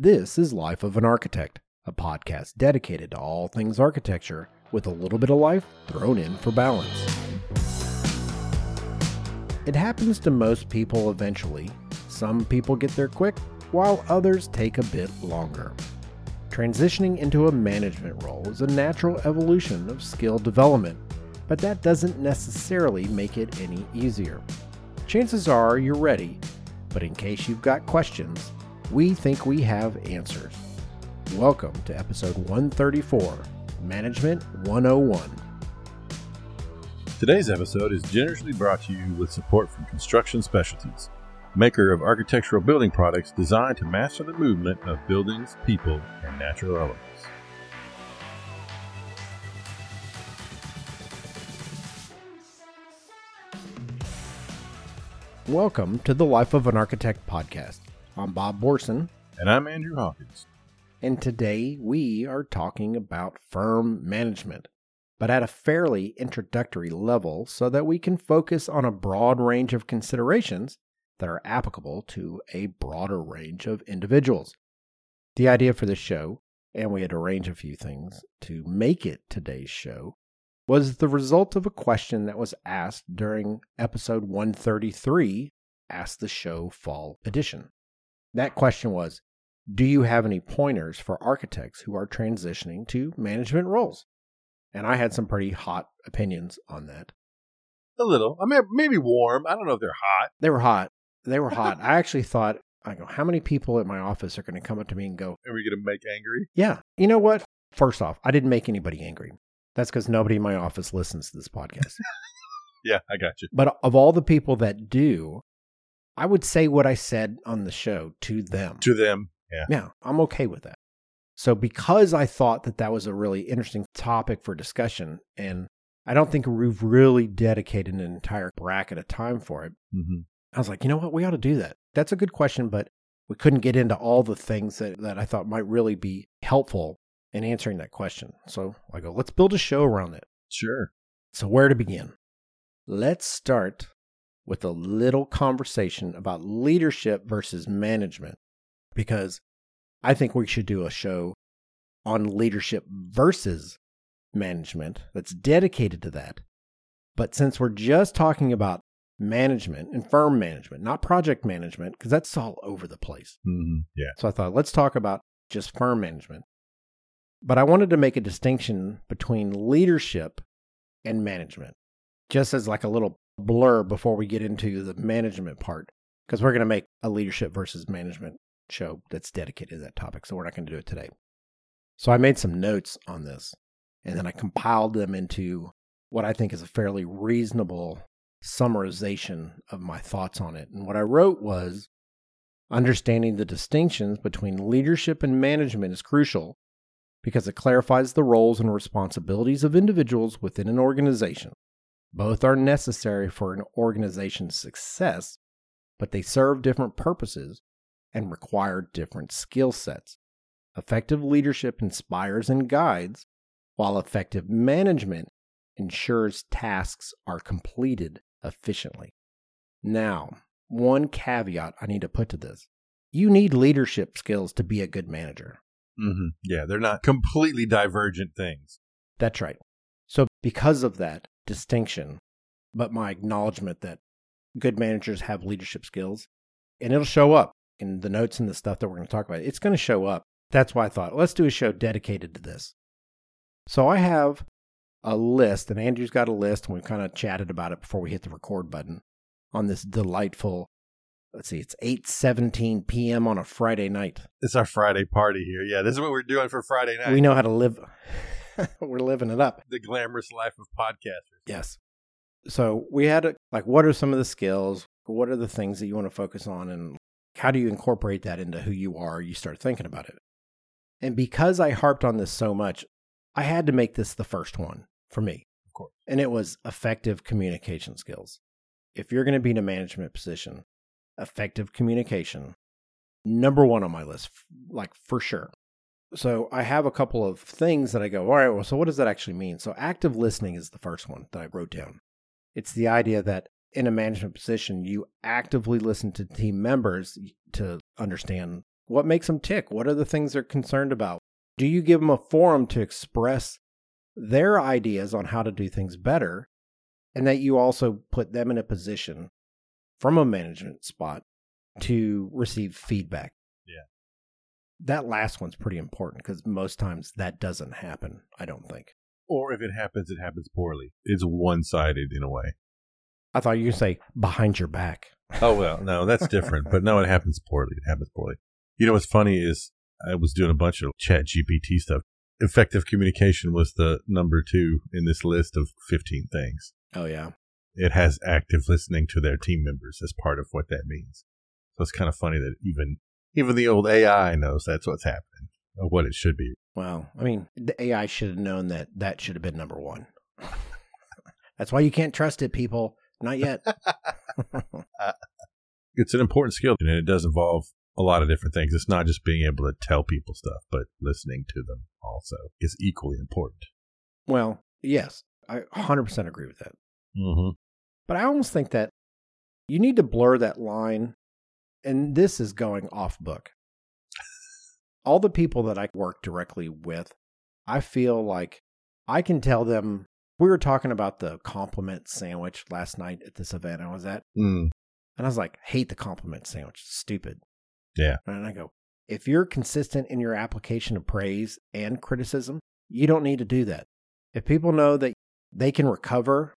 This is Life of an Architect, a podcast dedicated to all things architecture with a little bit of life thrown in for balance. It happens to most people eventually. Some people get there quick, while others take a bit longer. Transitioning into a management role is a natural evolution of skill development, but that doesn't necessarily make it any easier. Chances are you're ready, but in case you've got questions, we think we have answers. Welcome to episode 134 Management 101. Today's episode is generously brought to you with support from Construction Specialties, maker of architectural building products designed to master the movement of buildings, people, and natural elements. Welcome to the Life of an Architect podcast. I'm Bob Borson, And I'm Andrew Hawkins. and today we are talking about firm management, but at a fairly introductory level so that we can focus on a broad range of considerations that are applicable to a broader range of individuals. The idea for this show, and we had to arrange a few things to make it today's show, was the result of a question that was asked during episode 133, Ask the Show Fall Edition. That question was Do you have any pointers for architects who are transitioning to management roles? And I had some pretty hot opinions on that. A little. I mean, maybe warm. I don't know if they're hot. They were hot. They were hot. I actually thought, I go, how many people at my office are going to come up to me and go, Are we going to make angry? yeah, you know what? First off, I didn't make anybody angry. That's because nobody in my office listens to this podcast. Yeah, I got you. but of all the people that do, I would say what I said on the show to them. To them, yeah. Yeah, I'm okay with that. So, because I thought that that was a really interesting topic for discussion, and I don't think we've really dedicated an entire bracket of time for it, Mm-hmm. I was like, you know what? We ought to do that. That's a good question, but we couldn't get into all the things that, that I thought might really be helpful in answering that question. So I go, let's build a show around it. Sure. So, where to begin? Let's start with a little conversation about leadership versus management, because I think we should do a show on leadership versus management that's dedicated to that. But since we're just talking about management and firm management, not project management, because that's all over the place. Mm-hmm. Yeah. So I thought, let's talk about just firm management. But I wanted to make a distinction between leadership and management, just as like a little blur before we get into the management part, because we're going to make a leadership versus management show that's dedicated to that topic. So we're not going to do it today. So I made some notes on this and then I compiled them into what I think is a fairly reasonable summarization of my thoughts on it. And what I wrote was Understanding the distinctions between leadership and management is crucial because it clarifies the roles and responsibilities of individuals within an organization. Both are necessary for an organization's success, but they serve different purposes and require different skill sets. Effective leadership inspires and guides, while effective management ensures tasks are completed efficiently. Now, one caveat I need to put to this you need leadership skills to be a good manager. Mm-hmm. Yeah, they're not completely divergent things. That's right. So, because of that distinction, but my acknowledgement that good managers have leadership skills, and it'll show up in the notes and the stuff that we're going to talk about, it's going to show up. That's why I thought, let's do a show dedicated to this. So, I have a list, and Andrew's got a list, and we've kind of chatted about it before we hit the record button on this delightful. Let's see, it's 8:17 p.m. on a Friday night. It's our Friday party here. Yeah, this is what we're doing for Friday night. We know how to live. we're living it up. the glamorous life of podcasters. Yes. So we had a, like, what are some of the skills? What are the things that you want to focus on? And how do you incorporate that into who you are? You start thinking about it. And because I harped on this so much, I had to make this the first one for me. Of course. And it was effective communication skills. If you're going to be in a management position, effective communication, number one on my list, like for sure. So I have a couple of things that I go, all right, well, so what does that actually mean? So active listening is the first one that I wrote down. It's the idea that in a management position, you actively listen to team members to understand What makes them tick? What are the things they're concerned about? Do you give them a forum to express their ideas on how to do things better? And that you also put them in a position from a management spot to receive feedback. That last one's pretty important because most times that doesn't happen, I don't think. Or if it happens, it happens poorly. It's one sided in a way. I thought you were say behind your back. Oh well, no, that's different. but no, it happens poorly. It happens poorly. You know what's funny is I was doing a bunch of chat GPT stuff. Effective communication was the number two in this list of 15 things. Oh, yeah. It has active listening to their team members as part of what that means. So it's kind of funny that even even the old AI knows that's what's happening or what it should be. Well, I mean, the AI should have known that that should have been number one. that's why you can't trust it, people. Not yet. it's an important skill and it does involve a lot of different things. It's not just being able to tell people stuff, but listening to them also is equally important. Well, yes, I 100% agree with that. Mm-hmm. But I almost think that you need to blur that line. And this is going off book. All the people that I work directly with, I feel like I can tell them. We were talking about the compliment sandwich last night at this event I was at. Mm. And I was like, hate the compliment sandwich. Stupid. Yeah. And I go, if you're consistent in your application of praise and criticism, you don't need to do that. If people know that they can recover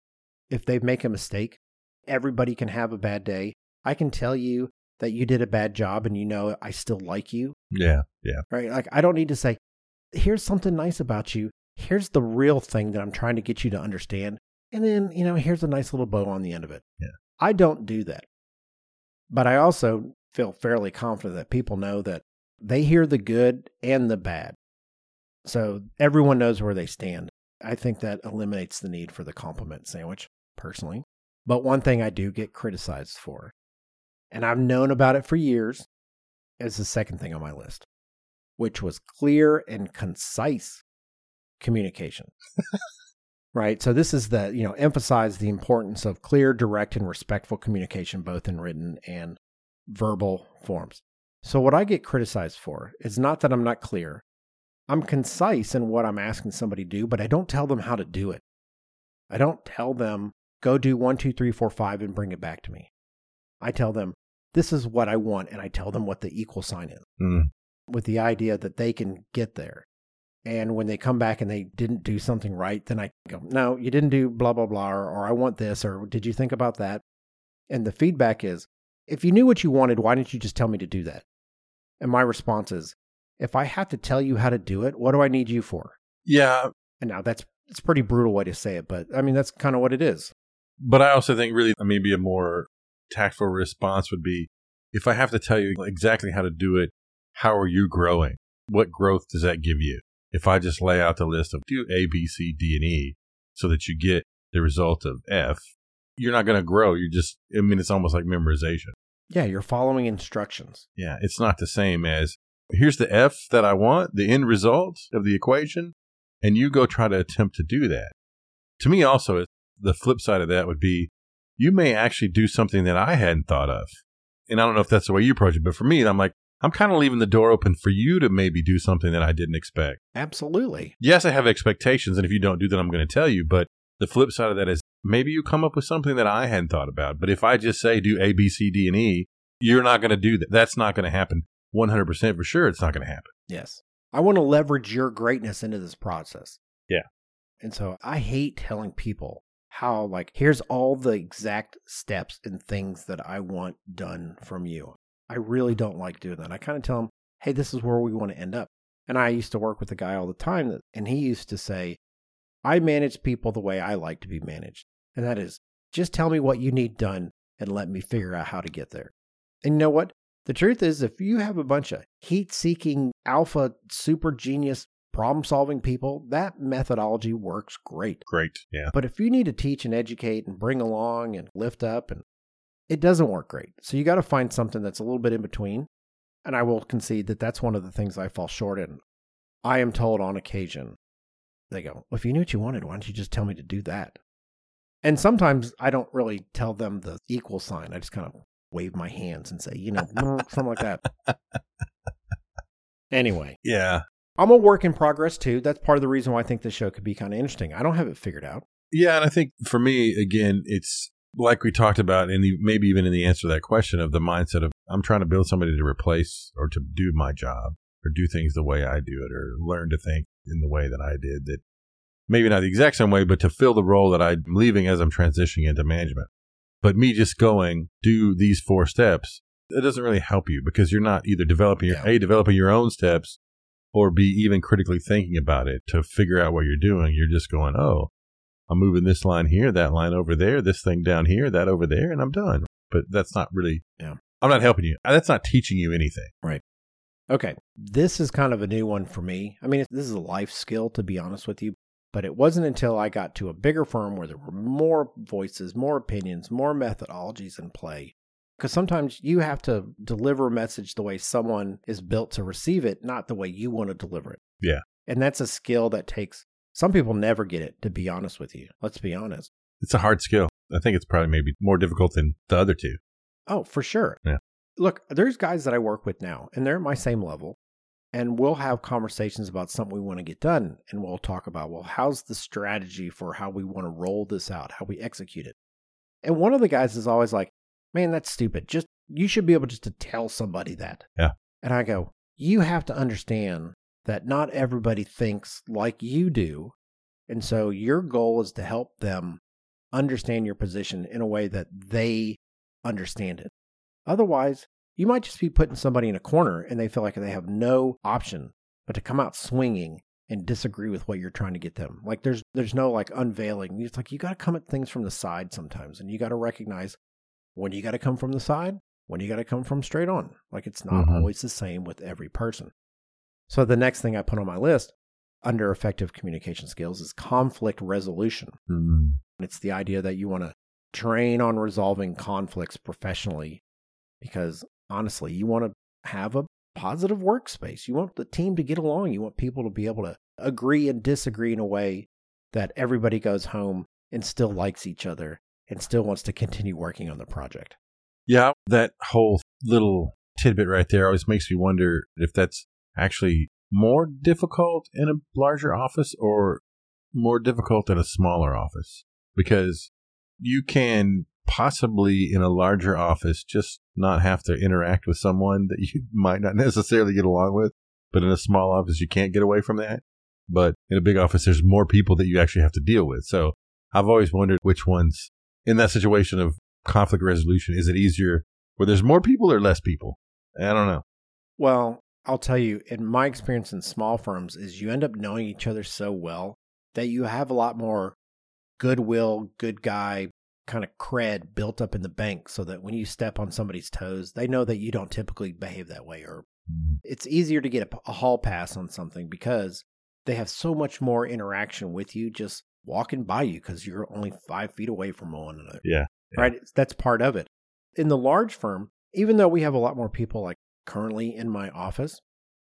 if they make a mistake, everybody can have a bad day. I can tell you that you did a bad job and you know I still like you. Yeah. Yeah. Right? Like I don't need to say, here's something nice about you. Here's the real thing that I'm trying to get you to understand. And then, you know, here's a nice little bow on the end of it. Yeah. I don't do that. But I also feel fairly confident that people know that they hear the good and the bad. So everyone knows where they stand. I think that eliminates the need for the compliment sandwich, personally. But one thing I do get criticized for, and I've known about it for years, is the second thing on my list, which was clear and concise communication. right? So this is the, you know, emphasize the importance of clear, direct, and respectful communication, both in written and verbal forms. So what I get criticized for is not that I'm not clear. I'm concise in what I'm asking somebody to do, but I don't tell them how to do it. I don't tell them, go do one, two, three, four, five, and bring it back to me. I tell them, this is what I want, and I tell them what the equal sign is Mm. with the idea that they can get there. And when they come back and they didn't do something right, then I go, no, you didn't do blah, blah, blah, or, or I want this, or did you think about that? And the feedback is, if you knew what you wanted, why didn't you just tell me to do that? And my response is, if I have to tell you how to do it, what do I need you for? Yeah. And now that's it's a pretty brutal way to say it, but I mean that's kind of what it is. But I also think really maybe a more tactful response would be if I have to tell you exactly how to do it, how are you growing? What growth does that give you? If I just lay out the list of do A, B, C, D, and E so that you get the result of F, you're not going to grow. You're just, I mean, it's almost like memorization. Yeah, you're following instructions. Yeah. It's not the same as here's the F that I want, the end result of the equation, and you go try to attempt to do that. To me, also, the flip side of that would be you may actually do something that I hadn't thought of. And I don't know if that's the way you approach it, but for me, I'm like, I'm kind of leaving the door open for you to maybe do something that I didn't expect. Absolutely. Yes, I have expectations, and if you don't do that, I'm going to tell you. But the flip side of that is maybe you come up with something that I hadn't thought about. But if I just say do A, B, C, D, and E, you're not going to do that. That's not going to happen 100% for sure. It's not going to happen. Yes. I want to leverage your greatness into this process. Yeah. And so I hate telling people how, like, here's all the exact steps and things that I want done from you. I really mm-hmm. don't like doing that. I kind of tell them, hey, this is where we want to end up. And I used to work with a guy all the time, that, and he used to say, I manage people the way I like to be managed. And that is just tell me what you need done and let me figure out how to get there. And you know what? The truth is, if you have a bunch of heat seeking, alpha, super genius, problem solving people, that methodology works great. Great. Yeah. But if you need to teach and educate and bring along and lift up, and it doesn't work great. So you got to find something that's a little bit in between. And I will concede that that's one of the things I fall short in. I am told on occasion, they go, well, if you knew what you wanted, why don't you just tell me to do that? And sometimes I don't really tell them the equal sign. I just kind of wave my hands and say, you know, something like that. Anyway, Yeah. I'm a work in progress too. That's part of the reason why I think this show could be kind of interesting. I don't have it figured out. Yeah, and I think for me, again, it's like we talked about, and maybe even in the answer to that question of the mindset of I'm trying to build somebody to replace or to do my job or do things the way I do it or learn to think in the way that I did that maybe not the exact same way, but to fill the role that I'm leaving as I'm transitioning into management. But me just going, do these four steps, it doesn't really help you because you're not either developing your, Yeah. A, developing your own steps or be even critically thinking about it to figure out what you're doing. You're just going, oh, I'm moving this line here, that line over there, this thing down here, that over there, and I'm done. But that's not really, Yeah. I'm not helping you. Uh, that's not teaching you anything. Right. Okay. This is kind of a new one for me. I mean, this is a life skill, to be honest with you. But it wasn't until I got to a bigger firm where there were more voices, more opinions, more methodologies in play. Because sometimes you have to deliver a message the way someone is built to receive it, not the way you want to deliver it. Yeah. And that's a skill that takes, some people never get it, to be honest with you. Let's be honest. It's a hard skill. I think it's probably maybe more difficult than the other two. Oh, for sure. Yeah. Look, there's guys that I work with now, and they're at my same level, and we'll have conversations about something we want to get done, and we'll talk about, well, how's the strategy for how we want to roll this out, how we execute it. And one of the guys is always like, man, that's stupid. Just, you should be able just to tell somebody that. Yeah. And I go, you have to understand that not everybody thinks like you do. And so your goal is to help them understand your position in a way that they understand it. Otherwise, you might just be putting somebody in a corner and they feel like they have no option but to come out swinging and disagree with what you're trying to get them. Like there's there's no like unveiling. It's like you got to come at things from the side sometimes and you got to recognize when you got to come from the side, when you got to come from straight on. Like it's not Mhm. always the same with every person. So the next thing I put on my list under effective communication skills is conflict resolution. Mm. It's the idea that you want to train on resolving conflicts professionally because honestly, you want to have a positive workspace. You want the team to get along. You want people to be able to agree and disagree in a way that everybody goes home and still likes each other and still wants to continue working on the project. Yeah, that whole little tidbit right there always makes me wonder if that's actually more difficult in a larger office or more difficult in a smaller office. Because you can possibly in a larger office just not have to interact with someone that you might not necessarily get along with. But in a small office, you can't get away from that. But in a big office, there's more people that you actually have to deal with. So I've always wondered which ones in that situation of conflict resolution, is it easier where there's more people or less people? I don't know. Well, I'll tell you, in my experience in small firms, is you end up knowing each other so well that you have a lot more goodwill, good guy kind of cred built up in the bank so that when you step on somebody's toes, they know that you don't typically behave that way. Or mm-hmm. it's easier to get a, a hall pass on something because they have so much more interaction with you just walking by you because you're only five feet away from one another Yeah. Yeah. right? That's part of it. In the large firm, even though we have a lot more people like currently in my office,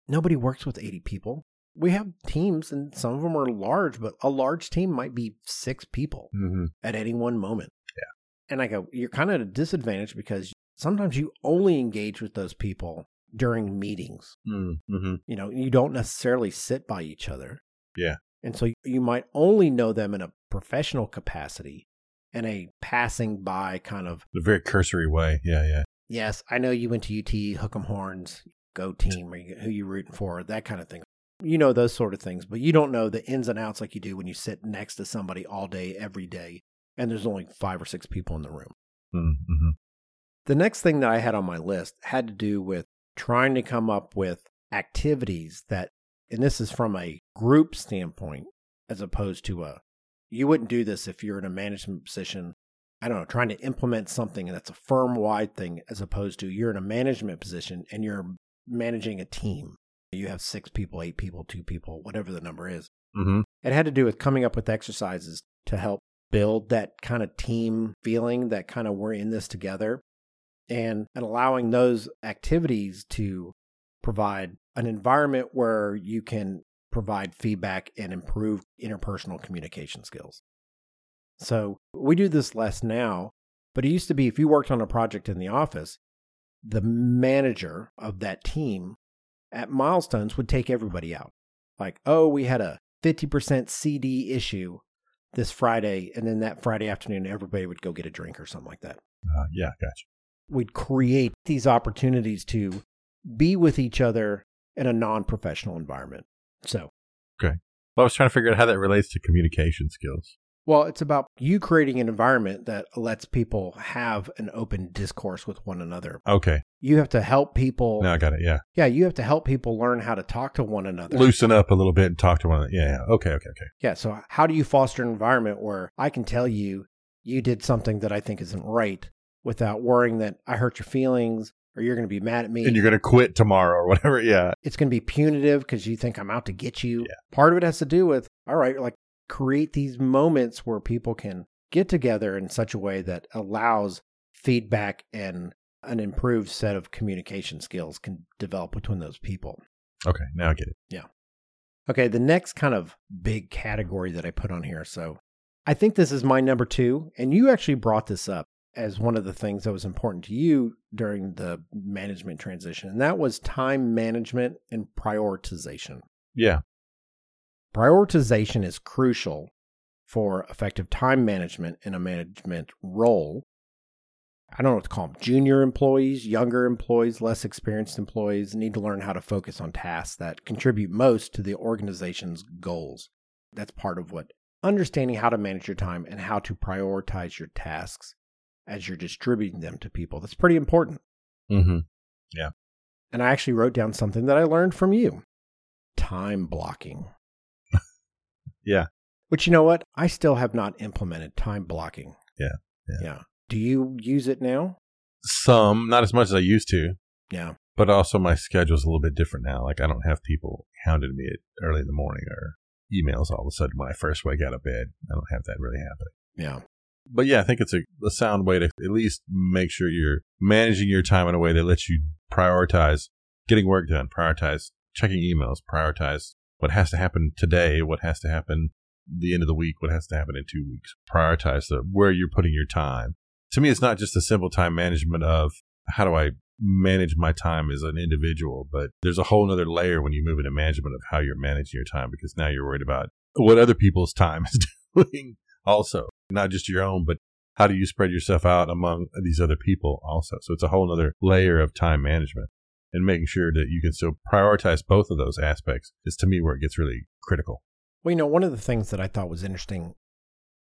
nobody works with 80 people. We have teams and some of them are large, but a large team might be six people Mm-hmm. at any one moment. Yeah. And I go, you're kind of at a disadvantage because sometimes you only engage with those people during meetings. Mm-hmm. You know, you don't necessarily sit by each other. Yeah. And so you might only know them in a professional capacity and a passing by kind of A very cursory way. Yeah, yeah. Yes, I know you went to UT, hook 'em horns, go team, or who you rooting for, that kind of thing. You know those sort of things, but you don't know the ins and outs like you do when you sit next to somebody all day, every day, and there's only five or six people in the room. Mm-hmm. The next thing that I had on my list had to do with trying to come up with activities that, and this is from a group standpoint, as opposed to a, you wouldn't do this if you're in a management position. I don't know, trying to implement something and that's a firm wide thing, as opposed to you're in a management position and you're managing a team. You have six people, eight people, two people, whatever the number is. Mm-hmm. It had to do with coming up with exercises to help build that kind of team feeling that kind of we're in this together and, and allowing those activities to provide an environment where you can provide feedback and improve interpersonal communication skills. So we do this less now, but it used to be if you worked on a project in the office, the manager of that team at milestones would take everybody out. Like, oh, we had a 50% CD issue this Friday, and then that Friday afternoon, everybody would go get a drink or something like that. Uh, yeah, gotcha. We'd create these opportunities to be with each other in a non professional environment. So, okay. Well, I was trying to figure out how that relates to communication skills. well, it's about you creating an environment that lets people have an open discourse with one another. Okay. You have to help people. Now I got it. Yeah. Yeah, you have to help people learn how to talk to one another. Loosen up a little bit and talk to one another. Yeah, yeah. Okay, okay, okay. Yeah. So, how do you foster an environment where I can tell you you did something that I think isn't right without worrying that I hurt your feelings or you're going to be mad at me? And you're going to quit tomorrow or whatever. Yeah. it's going to be punitive because you think I'm out to get you. Yeah. Part of it has to do with, all right, like create these moments where people can get together in such a way that allows feedback and an improved set of communication skills can develop between those people. Okay. Now I get it. Yeah. Okay, the next kind of big category that I put on here. So I think this is my number two. And you actually brought this up as one of the things that was important to you during the management transition. And that was time management and prioritization. Yeah. Prioritization is crucial for effective time management in a management role. I don't know what to call them. Junior employees, younger employees, less experienced employees need to learn how to focus on tasks that contribute most to the organization's goals. That's part of what understanding how to manage your time and how to prioritize your tasks as you're distributing them to people. That's pretty important. Mm-hmm. Yeah. And I actually wrote down something that I learned from you time blocking. Yeah. Which, you know what? I still have not implemented time blocking. Yeah, yeah. Yeah. Do you use it now? Some, not as much as I used to, Yeah. but also my schedule's a little bit different now. Like I don't have people hounding me at early in the morning or emails all of a sudden when I first wake out of bed. I don't have that really happening. Yeah. But yeah, I think it's a, a sound way to at least make sure you're managing your time in a way that lets you prioritize getting work done, prioritize checking emails, prioritize what has to happen today, what has to happen the end of the week, what has to happen in two weeks. Prioritize the where you're putting your time. To me, it's not just a simple time management of how do I manage my time as an individual, but there's a whole other layer when you move into management of how you're managing your time because now you're worried about what other people's time is doing also, not just your own, but how do you spread yourself out among these other people also? So it's a whole other layer of time management and making sure that you can still prioritize both of those aspects is to me where it gets really critical. Well, you know, one of the things that I thought was interesting,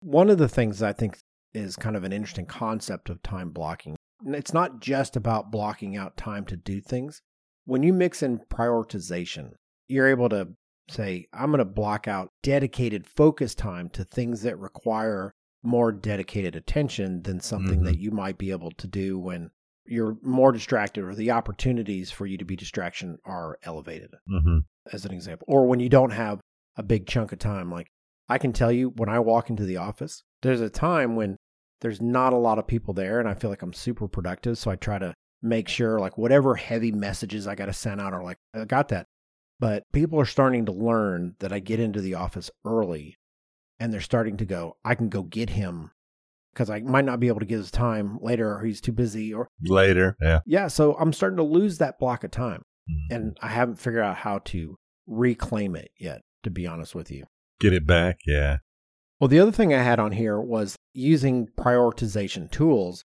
one of the things I think is kind of an interesting concept of time blocking. It's not just about blocking out time to do things. When you mix in prioritization, you're able to say, I'm going to block out dedicated focus time to things that require more dedicated attention than something Mhm. that you might be able to do when you're more distracted or the opportunities for you to be distraction are elevated Mm-hmm. as an example, or when you don't have a big chunk of time. Like I can tell you when I walk into the office, there's a time when there's not a lot of people there and I feel like I'm super productive. So I try to make sure like whatever heavy messages I got to send out are like, I got that. But people are starting to learn that I get into the office early and they're starting to go, I can go get him because I might not be able to get his time later or he's too busy or Later. Yeah. yeah. So I'm starting to lose that block of time Mhm. and I haven't figured out how to reclaim it yet, to be honest with you. Get it back. Yeah. Well, the other thing I had on here was using prioritization tools,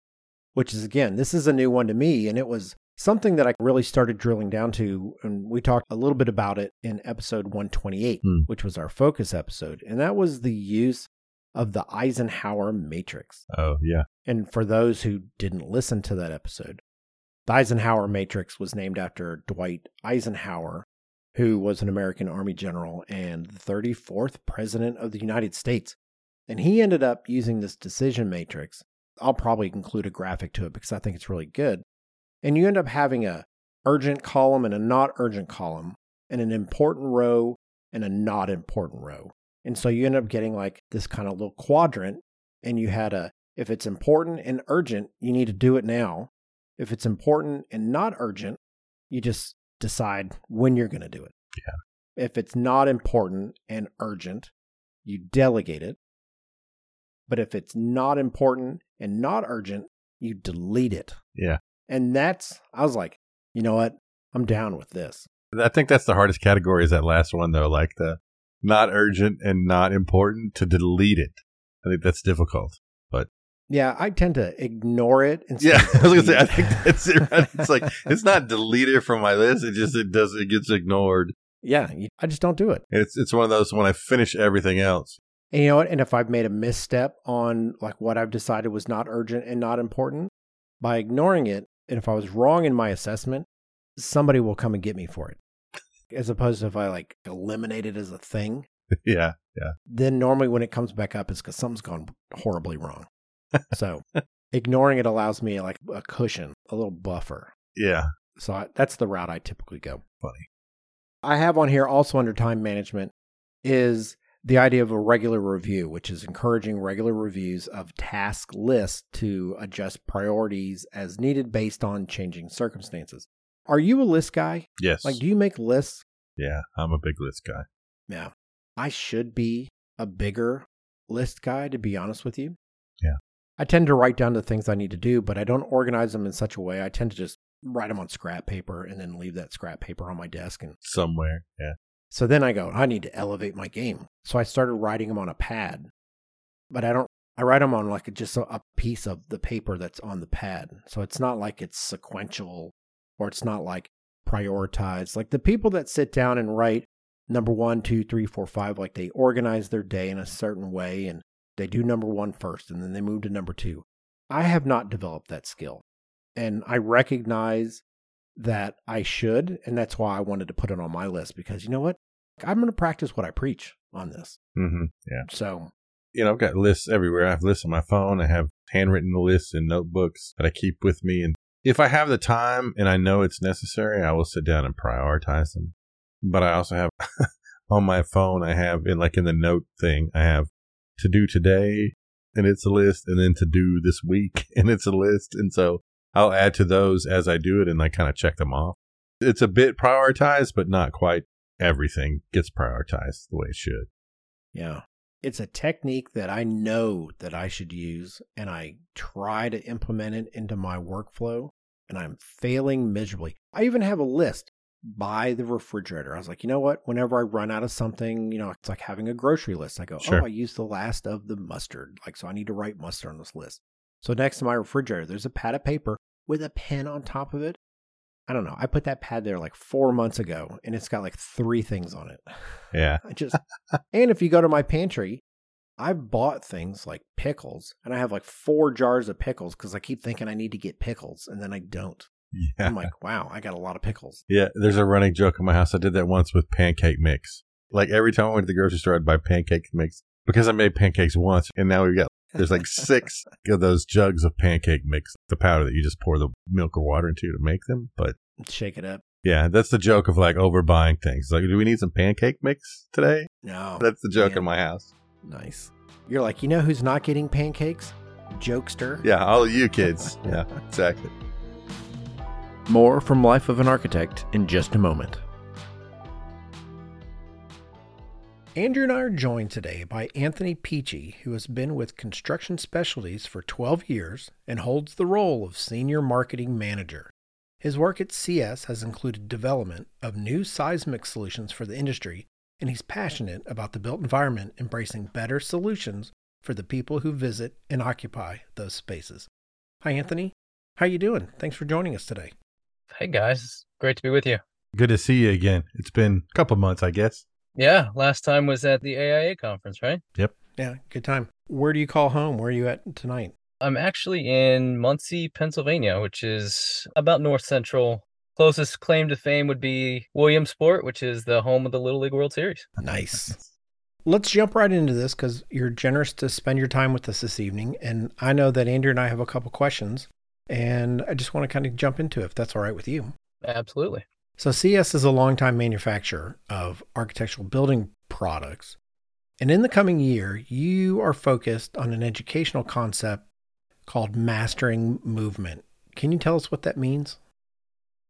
which is again, this is a new one to me, and it was something that I really started drilling down to. And we talked a little bit about it in episode 128, Hmm. which was our focus episode, and that was the use of the Eisenhower matrix. Oh, yeah. And for those who didn't listen to that episode, the Eisenhower Matrix was named after Dwight Eisenhower, who was an American Army general and the 34th President of the United States. And he ended up using this decision matrix. I'll probably include a graphic to it because I think it's really good. And you end up having a urgent column and a not urgent column, and an important row and a not important row. And so you end up getting like this kind of little quadrant, and you had a if it's important and urgent, you need to do it now. If it's important and not urgent, you just decide when you're going to do it. Yeah. If it's not important and urgent, you delegate it. But if it's not important and not urgent, you delete it. Yeah. And that's, I was like, you know what? I'm down with this. I think that's the hardest category is that last one though, like the not urgent and not important to delete it. I think that's difficult. But Yeah, I tend to ignore it. yeah, I was gonna say I think that's it. Right? It's like it's not deleted from my list. It just it does it gets ignored. Yeah, I just don't do it. It's it's one of those when I finish everything else. And you know what? And if I've made a misstep on like what I've decided was not urgent and not important, by ignoring it, and if I was wrong in my assessment, somebody will come and get me for it. As opposed to if I like eliminate it as a thing, yeah, Yeah. then normally when it comes back up, it's because something's gone horribly wrong. so ignoring it allows me like a cushion, a little buffer. yeah. So I, that's the route I typically go. Funny. I have on here also under time management is the idea of a regular review, which is encouraging regular reviews of task lists to adjust priorities as needed based on changing circumstances. Are you a list guy? Yes. Like, do you make lists? yeah, I'm a big list guy. Yeah. I should be a bigger list guy, to be honest with you. Yeah. I tend to write down the things I need to do, but I don't organize them in such a way. I tend to just write them on scrap paper and then leave that scrap paper on my desk. And Somewhere. Yeah. So then I go, I need to elevate my game. So I started writing them on a pad, but I don't, I write them on like just a, piece of the paper that's on the pad. So it's not like it's sequential or it's not like prioritized. Like the people that sit down and write number one, two, three, four, five, like they organize their day in a certain way and they do number one first and then they move to number two. I have not developed that skill. And I recognize that I should. And that's why I wanted to put it on my list because you know what? I'm going to practice what I preach on this. Mm-hmm. Yeah. So, You know, I've got lists everywhere. I have lists on my phone. I have handwritten lists and notebooks that I keep with me. And if I have the time and I know it's necessary, I will sit down and prioritize them. But I also have on my phone, I have in like in the note thing, I have to do today and it's a list and then to do this week and it's a list. And so I'll add to those as I do it and I kind of check them off. It's a bit prioritized, but not quite everything gets prioritized the way it should. yeah, it's a technique that I know that I should use and I try to implement it into my workflow and I'm failing miserably. I even have a list by the refrigerator. I was like, you know what? Whenever I run out of something, you know, it's like having a grocery list. I go, oh, Sure. oh, I used the last of the mustard. Like, so I need to write mustard on this list. So next to my refrigerator, there's a pad of paper with a pen on top of it. I don't know. I put that pad there like four months ago and it's got like three things on it. Yeah. I just, and if you go to my pantry, I've bought things like pickles and I have like four jars of pickles because I keep thinking I need to get pickles and then I don't. Yeah. I'm like, wow, I got a lot of pickles. Yeah, there's a running joke in my house. I did that once with pancake mix. Like every time I went to the grocery store, I'd buy pancake mix because I made pancakes once, and now we've got there's like six of those jugs of pancake mix, the powder that you just pour the milk or water into to make them. But Shake it up. yeah, that's the joke of like overbuying things. Like, do we need some pancake mix today? No. That's the joke man. in my house. Nice. You're like, you know who's not getting pancakes? Jokester. Yeah, all of you kids. Yeah, exactly. More from Life of an Architect in just a moment. Andrew and I are joined today by Anthony Peachy, who has been with Construction Specialties for 12 years and holds the role of Senior Marketing Manager. His work at CS has included development of new seismic solutions for the industry, and he's passionate about the built environment embracing better solutions for the people who visit and occupy those spaces. Hi Anthony, how you doing? Thanks for joining us today. Hey guys, great to be with you. Good to see you again. It's been a couple months, I guess. Yeah, last time was at the AIA conference, right? Yep. Yeah, good time. Where do you call home? Where are you at tonight? I'm actually in Muncy, Pennsylvania, which is about north central. Closest claim to fame would be Williamsport, which is the home of the Little League World Series. Nice. Let's jump right into this because you're generous to spend your time with us this evening. And I know that Andrew and I have a couple questions, and I just want to kind of jump into it, if that's all right with you. Absolutely. So, CS is a longtime manufacturer of architectural building products. And in the coming year, you are focused on an educational concept called mastering movement. Can you tell us what that means?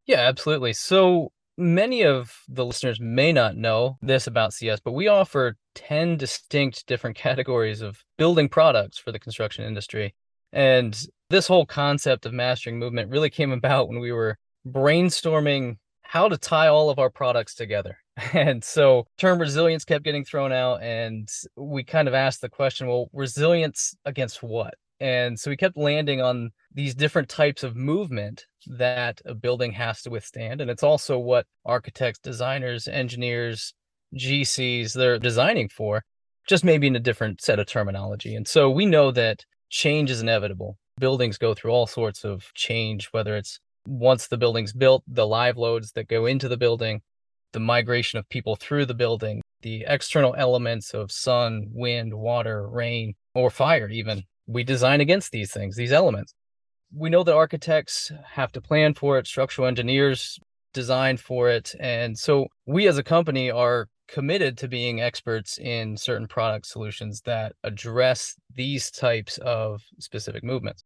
Yeah, absolutely. So many of the listeners may not know this about CS, but we offer 10 distinct different categories of building products for the construction industry. And this whole concept of mastering movement really came about when we were brainstorming how to tie all of our products together. And so term resilience kept getting thrown out and we kind of asked the question, well, resilience against what? And so we kept landing on these different types of movement that a building has to withstand. And it's also what architects, designers, engineers, GCs, they're designing for, just maybe in a different set of terminology. And so we know that change is inevitable. Buildings go through all sorts of change, whether it's once the building's built, the live loads that go into the building, the migration of people through the building, the external elements of sun, wind, water, rain, or fire, even. We design against these things, these elements. We know that architects have to plan for it, structural engineers design for it. And so we as a company are committed to being experts in certain product solutions that address these types of specific movements.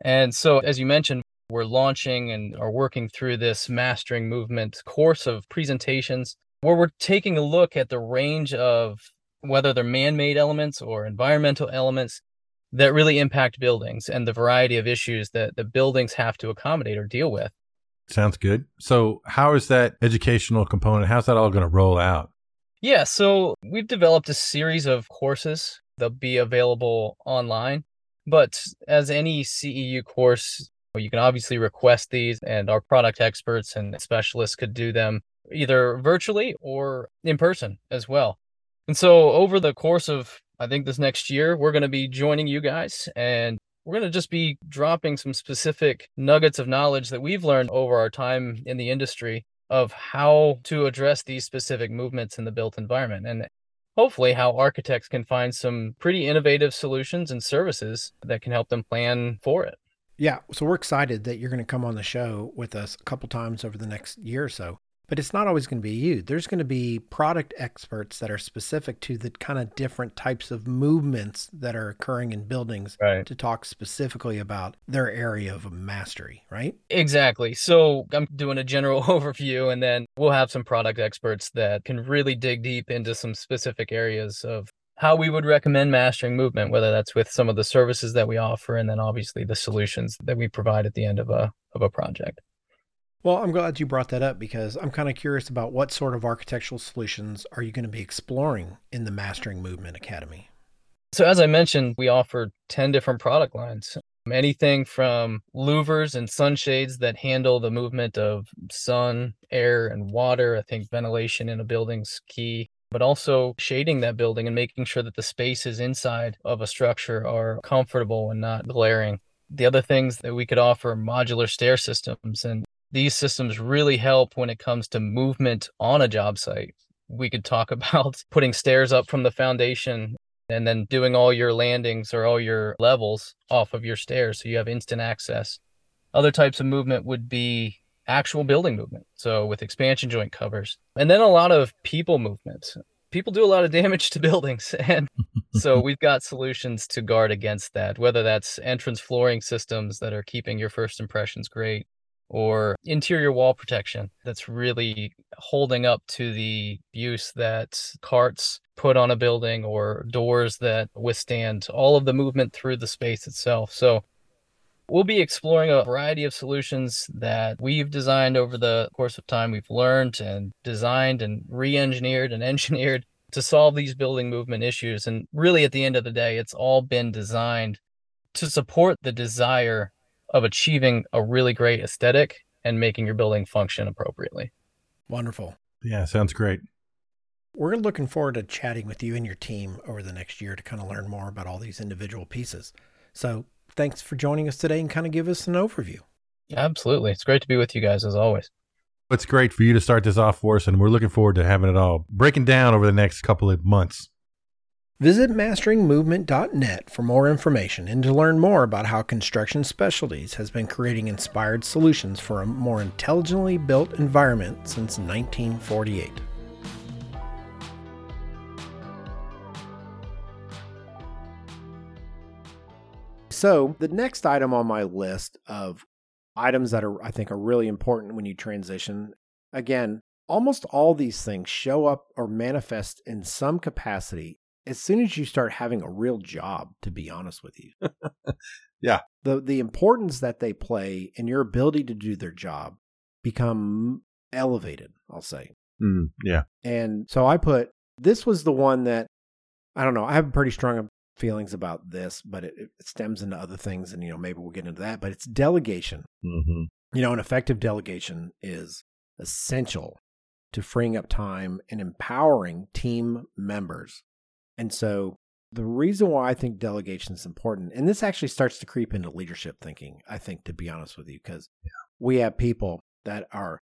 And so, as you mentioned, we're launching and are working through this mastering movement course of presentations where we're taking a look at the range of whether they're man made elements or environmental elements that really impact buildings and the variety of issues that the buildings have to accommodate or deal with. Sounds good. So, how is that educational component? How's that all going to roll out? Yeah, so we've developed a series of courses. that'll be available online. But as any CEU course, you can obviously request these, and our product experts and specialists could do them either virtually or in person as well. And so, over the course of, I think, this next year, we're going to be joining you guys and we're going to just be dropping some specific nuggets of knowledge that we've learned over our time in the industry of how to address these specific movements in the built environment and hopefully how architects can find some pretty innovative solutions and services that can help them plan for it. Yeah, so we're excited that you're going to come on the show with us a couple times over the next year or so. But it's not always going to be you. There's going to be product experts that are specific to the kind of different types of movements that are occurring in buildings right. to talk specifically about their area of mastery, right? Exactly. So I'm doing a general overview and then we'll have some product experts that can really dig deep into some specific areas of how we would recommend mastering movement, whether that's with some of the services that we offer and then obviously the solutions that we provide at the end of a of a project. Well, I'm glad you brought that up because I'm kind of curious about what sort of architectural solutions are you going to be exploring in the Mastering Movement Academy? So, as I mentioned, we offer 10 different product lines. Anything from louvers and sunshades that handle the movement of sun, air, and water. I think ventilation in a building's key, but also shading that building and making sure that the spaces inside of a structure are comfortable and not glaring. The other things that we could offer modular stair systems and these systems really help when it comes to movement on a job site. We could talk about putting stairs up from the foundation and then doing all your landings or all your levels off of your stairs so you have instant access. Other types of movement would be actual building movement, so with expansion joint covers, and then a lot of people movement. People do a lot of damage to buildings, and so we've got solutions to guard against that, whether that's entrance flooring systems that are keeping your first impressions great, or interior wall protection that's really holding up to the use that carts put on a building or doors that withstand all of the movement through the space itself. So we'll be exploring a variety of solutions that we've designed over the course of time. We've learned and designed and re engineered and engineered to solve these building movement issues. And really, at the end of the day, it's all been designed to support the desire of achieving a really great aesthetic and making your building function appropriately. Wonderful. Yeah, sounds great. We're looking forward to chatting with you and your team over the next year to kind of learn more about all these individual pieces. So, thanks for joining us today and kind of give us an overview. Absolutely. It's great to be with you guys as always. It's great for you to start this off for us, and we're looking forward to having it all breaking down over the next couple of months. Visit masteringmovement.net for more information and to learn more about how Construction Specialties has been creating inspired solutions for a more intelligently built environment since 1948. So, the next item on my list of items that are I think are really important when you transition, again, almost all these things show up or manifest in some capacity as soon as you start having a real job, to be honest with you. yeah. The the importance that they play in your ability to do their job become elevated, I'll say. Mm, yeah. And so I put this was the one that I don't know. I have a pretty strong feelings about this, but it, it stems into other things, and you know maybe we'll get into that. But it's delegation. hmm You know, an effective delegation is essential to freeing up time and empowering team members. And so the reason why I think delegation is important, and this actually starts to creep into leadership thinking, I think, to be honest with you, because we have people that are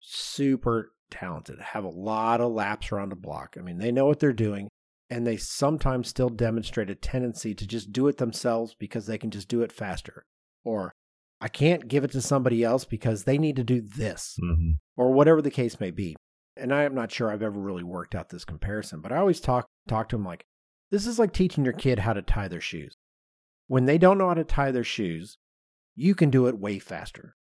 super talented, have a lot of laps around the block. I mean, they know what they're doing, and they sometimes still demonstrate a tendency to just do it themselves because they can just do it faster. Or I can't give it to somebody else because they need to do this, hmm or whatever the case may be. And I am not sure I've ever really worked out this comparison, but I always talk talk to them like this is like teaching your kid how to tie their shoes. When they don't know how to tie their shoes, you can do it way faster.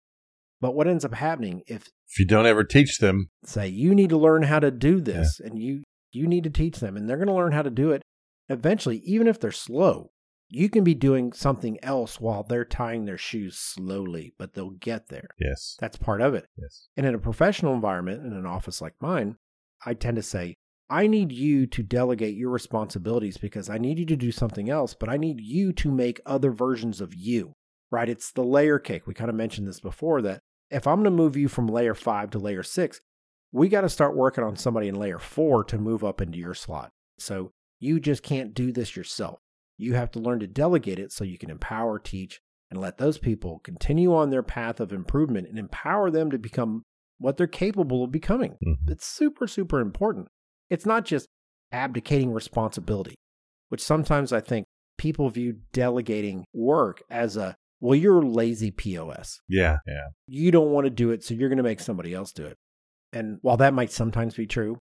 But what ends up happening if If you don't ever teach them, say you need to learn how to do this and you you need to teach them and they're going to learn how to do it eventually even if they're slow. You can be doing something else while they're tying their shoes slowly but they'll get there. Yes, that's part of it. Yes, and in a professional environment in an office like mine i tend to say i need you to delegate your responsibilities because i need you to do something else but i need you to make other versions of you. Right? It's the layer cake. We kind of mentioned this before that if i'm going to move you from layer 5 to layer 6 we got to start working on somebody in layer 4 to move up into your slot so you just can't do this yourself you have to learn to delegate it so you can empower teach and let those people continue on their path of improvement and empower them to become what they're capable of becoming. Mhm. It's super, super important. It's not just abdicating responsibility, which sometimes I think people view delegating work as a, well, you're lazy POS. yeah, yeah. You don't want to do it, so you're going to make somebody else do it. And while that might sometimes be true,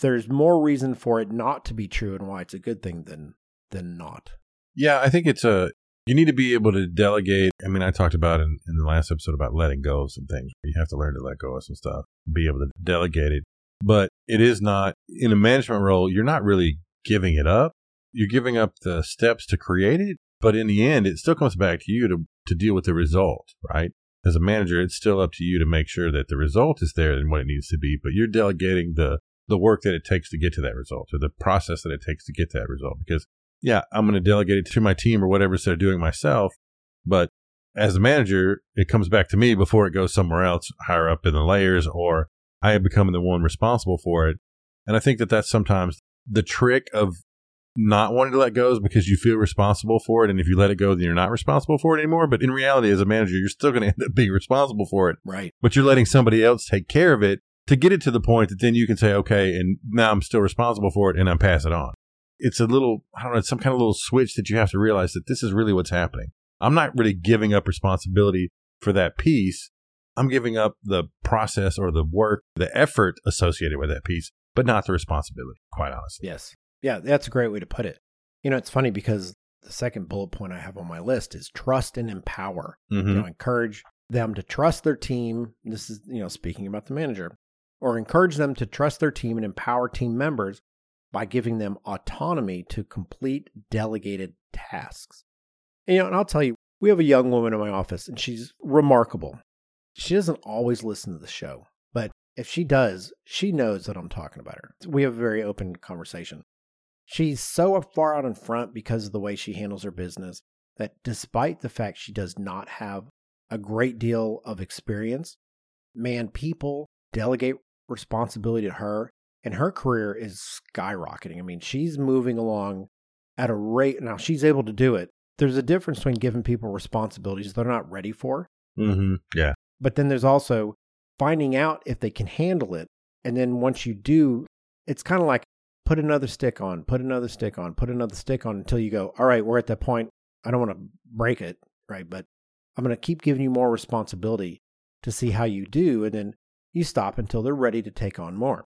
there's more reason for it not to be true and why it's a good thing than than not. Yeah, I think it's a you need to be able to delegate. I mean, I talked about in, in the last episode about letting go of some things. You have to learn to let go of some stuff, be able to delegate it. But it is not in a management role, you're not really giving it up. You're giving up the steps to create it, but in the end it still comes back to you to to deal with the result, right? As a manager, it's still up to you to make sure that the result is there and what it needs to be, but you're delegating the the work that it takes to get to that result or the process that it takes to get to that result because yeah, I'm going to delegate it to my team or whatever instead of doing myself. But as a manager, it comes back to me before it goes somewhere else higher up in the layers, or I am becoming the one responsible for it. And I think that that's sometimes the trick of not wanting to let go is because you feel responsible for it. And if you let it go, then you're not responsible for it anymore. But in reality, as a manager, you're still going to end up being responsible for it, Right. but you're letting somebody else take care of it to get it to the point that then you can say, okay, and now I'm still responsible for it and I'm pass it on it's a little, I don't know, it's some kind of little switch that you have to realize that this is really what's happening. I'm not really giving up responsibility for that piece. I'm giving up the process or the work, the effort associated with that piece, but not the responsibility, quite honestly. Yes. Yeah, that's a great way to put it. You know, it's funny because the second bullet point I have on my list is trust and empower. Mm-hmm. You know, encourage them to trust their team. This is, you know, speaking about the manager, or encourage them to trust their team and empower team members by giving them autonomy to complete delegated tasks. And, you know, and I'll tell you, we have a young woman in my office and she's remarkable. She doesn't always listen to the show, but if she does, she knows that I'm talking about her. We have a very open conversation. She's so far out in front because of the way she handles her business that despite the fact she does not have a great deal of experience, man, people delegate responsibility to her and her career is skyrocketing. I mean, she's moving along at a rate. Now, she's able to do it. There's a difference between giving people responsibilities they're not ready for, Mm-hmm. Yeah. but then there's also finding out if they can handle it. And then once you do, it's kind of like put another stick on, put another stick on, put another stick on until you go, all right, we're at that point. I don't want to break it, right? But I'm going to keep giving you more responsibility to see how you do. And then you stop until they're ready to take on more.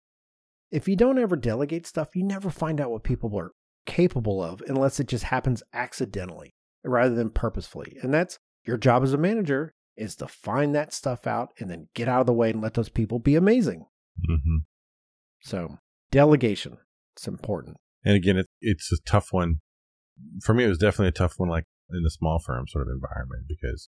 If you don't ever delegate stuff, you never find out what people are capable of unless it just happens accidentally rather than purposefully. And that's your job as a manager is to find that stuff out and then get out of the way and let those people be amazing. Mm-hmm. So, delegation, it's important. And again, it, it's a tough one. For me, it was definitely a tough one, like in the small firm sort of environment, because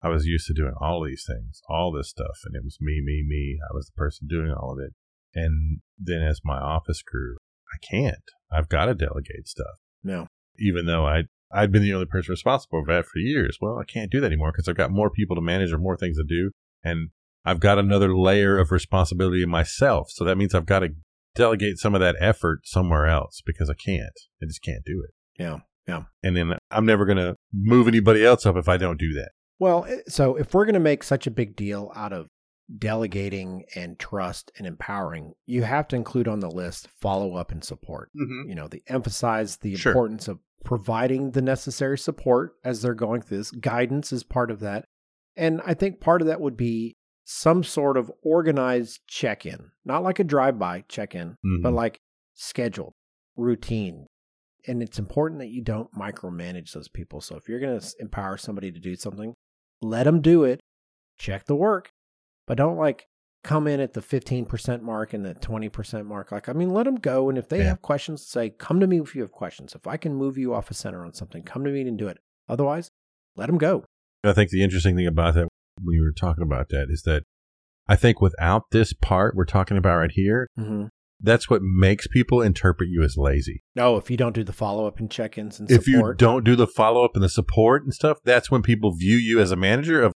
I was used to doing all these things, all this stuff, and it was me, me, me. I was the person doing all of it. And then as my office grew, I can't. I've got to delegate stuff. No. Even though I I'd been the only person responsible for that for years. Well, I can't do that anymore because I've got more people to manage or more things to do, and I've got another layer of responsibility in myself. So that means I've got to delegate some of that effort somewhere else because I can't. I just can't do it. Yeah. Yeah. And then I'm never going to move anybody else up if I don't do that. Well, eh, so if we're going to make such a big deal out of delegating and trust and empowering, you have to include on the list follow up and support. Mm-hmm. You know, the emphasize the Sure. importance of providing the necessary support as they're going through this. Guidance is part of that. And I think part of that would be some sort of organized check in, not like a drive by check in, but Mhm. like scheduled, routine. And it's important that you don't micromanage those people. So if you're going to empower somebody to do something, let them do it, check the work, but don't like come in at the 15% mark and the 20% mark. Like, I mean, let them go. And if they Yeah. have questions, say, come to me if you have questions. If I can move you off a center on something, come to me and do it. Otherwise, let them go. I think the interesting thing about that, when you were talking about that, is that I think without this part we're talking about right here, Mm-hmm. that's what makes people interpret you as lazy. No, if you don't do the follow up and check ins and If you don't do the follow up and the support and stuff, that's when people view you as a manager of,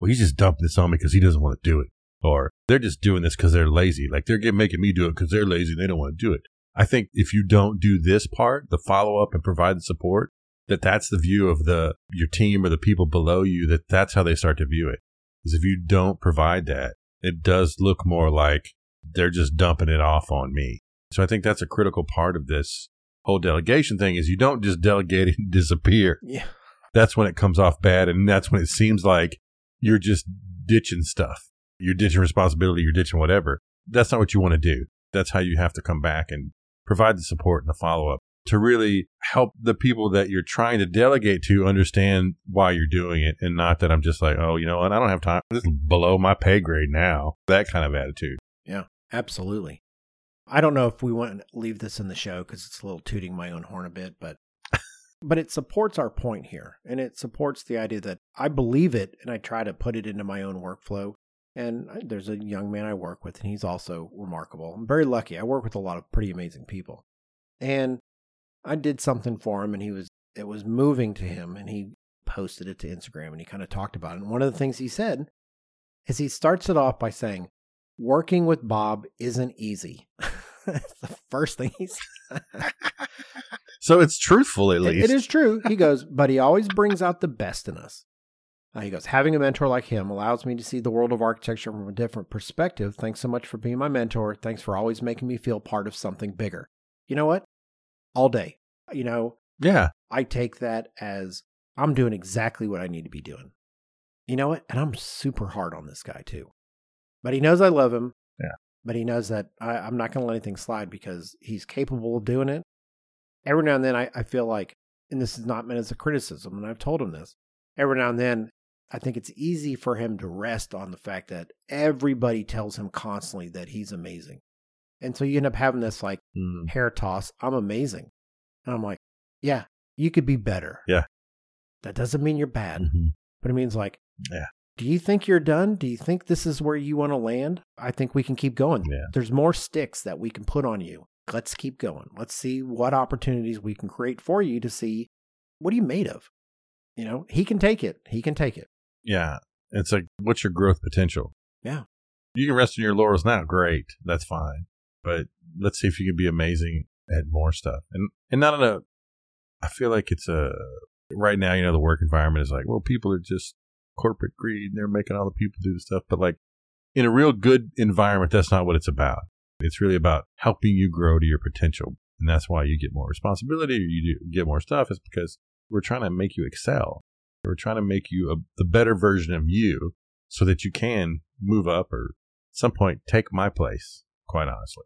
well, he's just dumping this on me because he doesn't want to do it. Or they're just doing this because they're lazy. Like they're get- making me do it because they're lazy and they don't want to do it. I think if you don't do this part, the follow up and provide the support, that that's the view of the your team or the people below you. That that's how they start to view it. Is if you don't provide that, it does look more like they're just dumping it off on me. So I think that's a critical part of this whole delegation thing. Is you don't just delegate and disappear yeah, that's when it comes off bad and that's when it seems like you're just ditching stuff you're ditching responsibility you're ditching whatever that's not what you want to do that's how you have to come back and provide the support and the follow-up to really help the people that you're trying to delegate to understand why you're doing it and not that i'm just like oh you know what i don't have time this is below my pay grade now that kind of attitude Yeah, absolutely. I don't know if we want to leave this in the show because it's a little tooting my own horn a bit, but but it supports our point here, and it supports the idea that I believe it, and I try to put it into my own workflow. And there's a young man I work with, and he's also remarkable. I'm very lucky. I work with a lot of pretty amazing people, and I did something for him, and he was it was moving to him, and he posted it to Instagram, and he kind of talked about it. And one of the things he said is he starts it off by saying, "Working with Bob isn't easy." That's the first thing he said. so it's truthful at It- least it is true. He goes, but he always brings out the best in us. Uh, he goes, having a mentor like him allows me to see the world of architecture from a different perspective. Thanks so much for being my mentor. Thanks for always making me feel part of something bigger. You know what? All day. You know, yeah I take that as I'm doing exactly what I need to be doing. You know what? And I'm super hard on this guy too. But he knows I love him. Yeah. But he knows that I, I'm not going to let anything slide because he's capable of doing it. Every now and then I, I feel like, and this is not meant as a criticism, and I've told him this, every now and then I think it's easy for him to rest on the fact that everybody tells him constantly that he's amazing. And so you end up having this like Mm. hair toss. I'm amazing. And I'm like, yeah, you could be better. Yeah. That doesn't mean you're bad, Mhm. but it means like, Yeah. Do you think you're done? Do you think this is where you want to land? I think we can keep going. Yeah. There's more sticks that we can put on you. Let's keep going. Let's see what opportunities we can create for you to see what are you made of? You know, he can take it. He can take it. Yeah. It's like, what's your growth potential? Yeah. You can rest on your laurels now. Great. That's fine. But let's see if you can be amazing at more stuff. And, and not in a, I feel like it's a, right now, you know, the work environment is like, well, people are just corporate greed. And they're making all the people do the stuff. But like in a real good environment, that's not what it's about. It's really about helping you grow to your potential. And that's why you get more responsibility or you do, get more stuff is because we're trying to make you excel. We're trying to make you a, the better version of you so that you can move up or at some point take my place, quite honestly.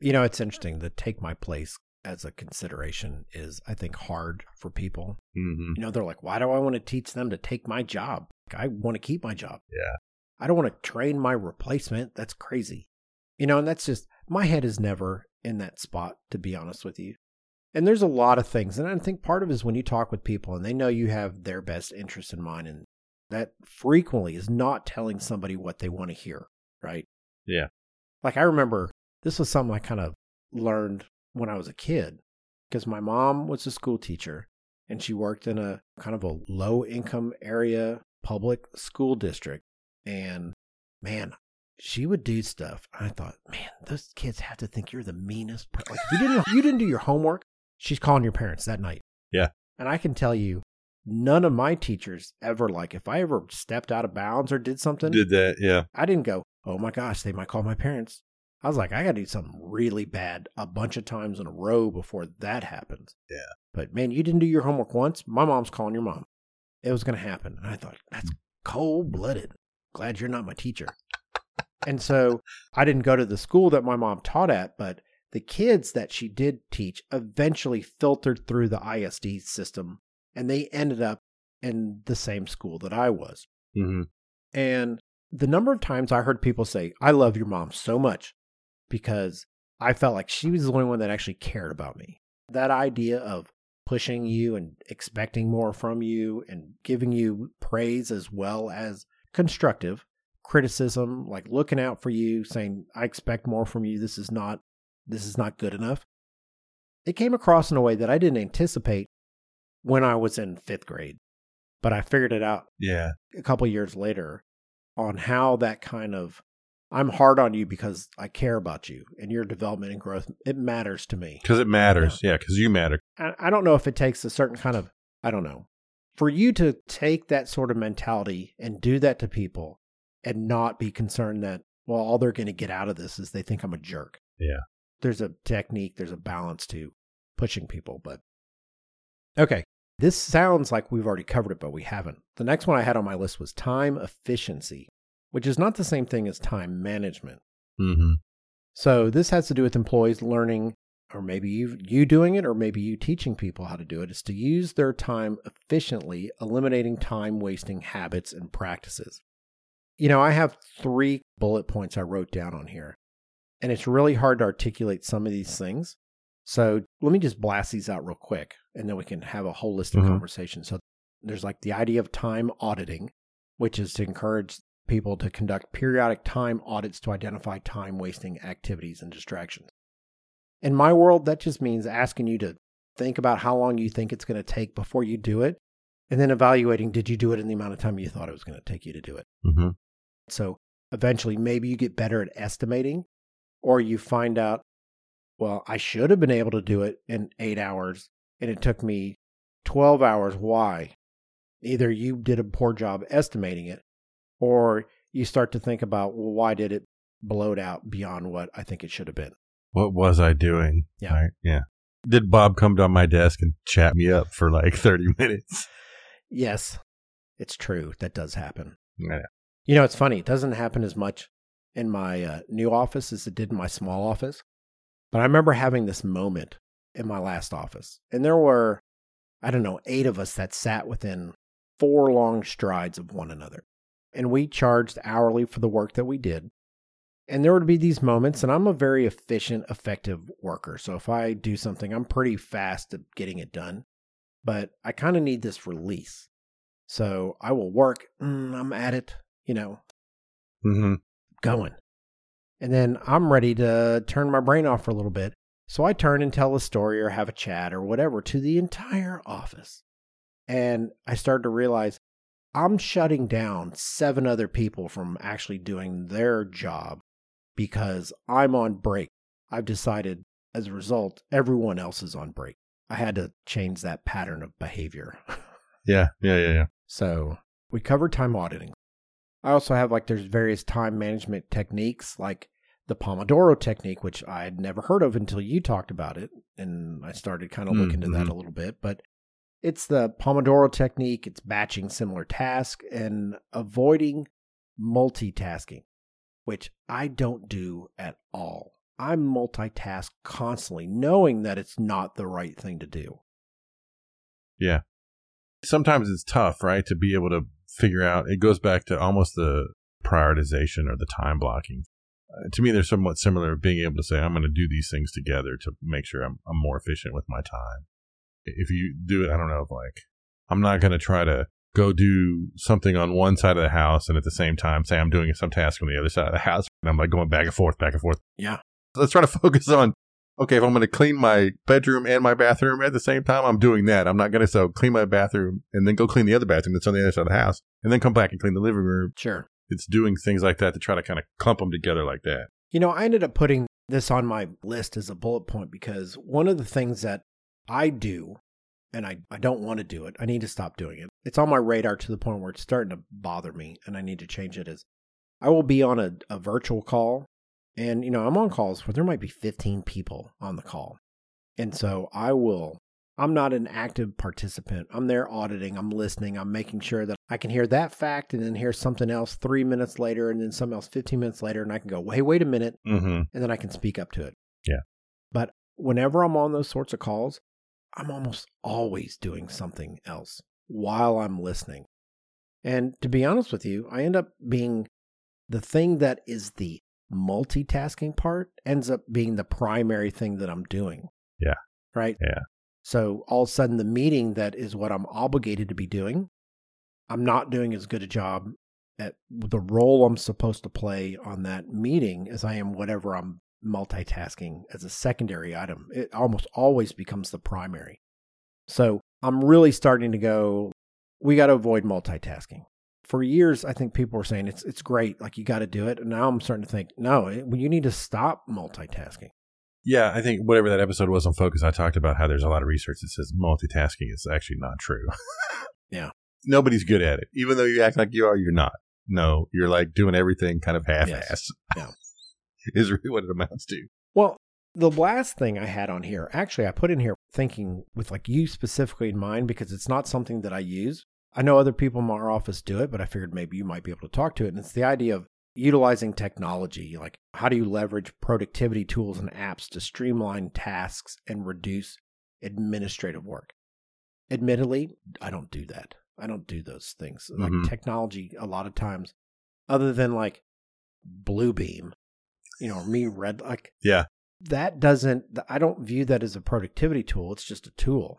You know, it's interesting. The take my place as a consideration is, I think, hard for people. Mm-hmm. You know, they're like, why do I want to teach them to take my job? I want to keep my job. Yeah. I don't want to train my replacement. That's crazy. You know, and that's just, my head is never in that spot, to be honest with you. And there's a lot of things. And I think part of it is when you talk with people and they know you have their best interest in mind and that frequently is not telling somebody what they want to hear, right? Yeah. Like I remember this was something I kind of learned when I was a kid because my mom was a school teacher and she worked in a kind of a low income area public school district. And man, she would do stuff. I thought, man, those kids have to think you're the meanest. Per- like, if you didn't, you didn't do your homework. She's calling your parents that night. Yeah. And I can tell you, none of my teachers ever like if I ever stepped out of bounds or did something. Did that? Yeah. I didn't go, oh my gosh, they might call my parents. I was like, I got to do something really bad a bunch of times in a row before that happens. Yeah. But man, you didn't do your homework once. My mom's calling your mom. It was going to happen. And I thought, that's cold blooded. Glad you're not my teacher. and so I didn't go to the school that my mom taught at, but the kids that she did teach eventually filtered through the ISD system and they ended up in the same school that I was. Mm-hmm. And the number of times I heard people say, I love your mom so much because I felt like she was the only one that actually cared about me. That idea of pushing you and expecting more from you and giving you praise as well as constructive criticism, like looking out for you, saying, I expect more from you. This is not this is not good enough. It came across in a way that I didn't anticipate when I was in fifth grade. But I figured it out Yeah. a couple years later on how that kind of I'm hard on you because I care about you and your development and growth. It matters to me. Because it matters. Yeah. Because you matter. I I don't know if it takes a certain kind of, I don't know, for you to take that sort of mentality and do that to people and not be concerned that, well, all they're going to get out of this is they think I'm a jerk. Yeah. There's a technique, there's a balance to pushing people. But okay, this sounds like we've already covered it, but we haven't. The next one I had on my list was time efficiency, which is not the same thing as time management. Mm-hmm. So this has to do with employees learning, or maybe you you doing it, or maybe you teaching people how to do it. Is to use their time efficiently, eliminating time wasting habits and practices. You know, I have three bullet points I wrote down on here, and it's really hard to articulate some of these things. So let me just blast these out real quick, and then we can have a holistic Mhm. conversation. So there's like the idea of time auditing, which is to encourage people to conduct periodic time audits to identify time wasting activities and distractions. In my world, that just means asking you to think about how long you think it's going to take before you do it, and then evaluating did you do it in the amount of time you thought it was going to take you to do it. Mm-hmm. So eventually, maybe you get better at estimating, or you find out, well, I should have been able to do it in eight hours, and it took me 12 hours. Why? Either you did a poor job estimating it, or you start to think about, well, why did it bloat out beyond what I think it should have been? What was I doing? Yeah. Right? Yeah. Did Bob come down my desk and chat me up for like 30 minutes? Yes, it's true. That does happen. Yeah. You know, it's funny. It doesn't happen as much in my uh, new office as it did in my small office. But I remember having this moment in my last office. And there were, I don't know, eight of us that sat within four long strides of one another. And we charged hourly for the work that we did. And there would be these moments, and I'm a very efficient, effective worker. So if I do something, I'm pretty fast at getting it done. But I kind of need this release. So I will work. Mm, I'm at it, you know, Mm-hmm. going. And then I'm ready to turn my brain off for a little bit. So I turn and tell a story or have a chat or whatever to the entire office. And I started to realize I'm shutting down seven other people from actually doing their job because I'm on break. I've decided as a result, everyone else is on break. I had to change that pattern of behavior. Yeah. Yeah. Yeah. Yeah. So we covered time auditing. I also have like there's various time management techniques like the Pomodoro technique, which I had never heard of until you talked about it. And I started kind of Mm, looking into that mhm. a little bit. But it's the Pomodoro technique, it's batching similar tasks and avoiding multitasking, which I don't do at all. I multitask constantly, knowing that it's not the right thing to do. Yeah. Sometimes it's tough, right? To be able to figure out, it goes back to almost the prioritization or the time blocking. Uh, to me, they're somewhat similar being able to say, I'm going to do these things together to make sure I'm, I'm more efficient with my time. If you do it, I don't know, like, I'm not going to try to go do something on one side of the house and at the same time say I'm doing some task on the other side of the house. And I'm like going back and forth, back and forth. Yeah. Let's try to focus on okay, if I'm going to clean my bedroom and my bathroom at the same time, I'm doing that. I'm not going to so oh, clean my bathroom and then go clean the other bathroom that's on the other side of the house and then come back and clean the living room. Sure. It's doing things like that to try to kind of clump them together like that. You know, I ended up putting this on my list as a bullet point because one of the things that I do, and I, I don't want to do it, I need to stop doing it. It's on my radar to the point where it's starting to bother me and I need to change it. Is I will be on a, a virtual call and, you know, I'm on calls where there might be 15 people on the call. And so I will, I'm not an active participant. I'm there auditing, I'm listening, I'm making sure that I can hear that fact and then hear something else three minutes later and then something else 15 minutes later. And I can go, hey, wait a minute. Mm-hmm. And then I can speak up to it. Yeah. But whenever I'm on those sorts of calls, I'm almost always doing something else while I'm listening. And to be honest with you, I end up being the thing that is the multitasking part ends up being the primary thing that I'm doing. Yeah. Right? Yeah. So all of a sudden, the meeting that is what I'm obligated to be doing, I'm not doing as good a job at the role I'm supposed to play on that meeting as I am whatever I'm multitasking as a secondary item. It almost always becomes the primary. So I'm really starting to go, we got to avoid multitasking. For years, I think people were saying it's it's great, like you got to do it. And now I'm starting to think, no, it, you need to stop multitasking. Yeah, I think whatever that episode was on Focus, I talked about how there's a lot of research that says multitasking is actually not true. Yeah. Nobody's good at it. Even though you act like you are, you're not. No, you're like doing everything kind of half ass. Yeah. is really what it amounts to. Well, the last thing I had on here, actually, I put in here thinking with like you specifically in mind because it's not something that I use. I know other people in our office do it, but I figured maybe you might be able to talk to it. And it's the idea of utilizing technology. Like, how do you leverage productivity tools and apps to streamline tasks and reduce administrative work? Admittedly, I don't do that. I don't do those things. Like Mhm. technology, a lot of times, other than like Bluebeam, you know, or me red, like Yeah. that doesn't, I don't view that as a productivity tool. It's just a tool.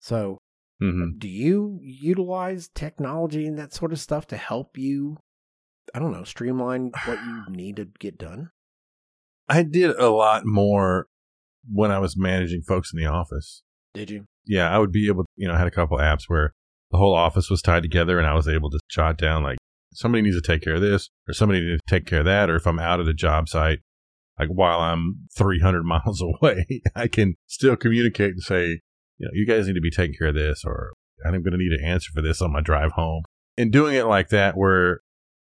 So, Mm-hmm. do you utilize technology and that sort of stuff to help you, I don't know, streamline what you need to get done? I did a lot more when I was managing folks in the office. Did you? Yeah, I would be able, you know, I had a couple apps where the whole office was tied together and I was able to jot down like somebody needs to take care of this or somebody needs to take care of that. Or if I'm out at a job site, like while I'm 300 miles away, I can still communicate and say, you know, you guys need to be taking care of this or I'm going to need an answer for this on my drive home. And doing it like that, where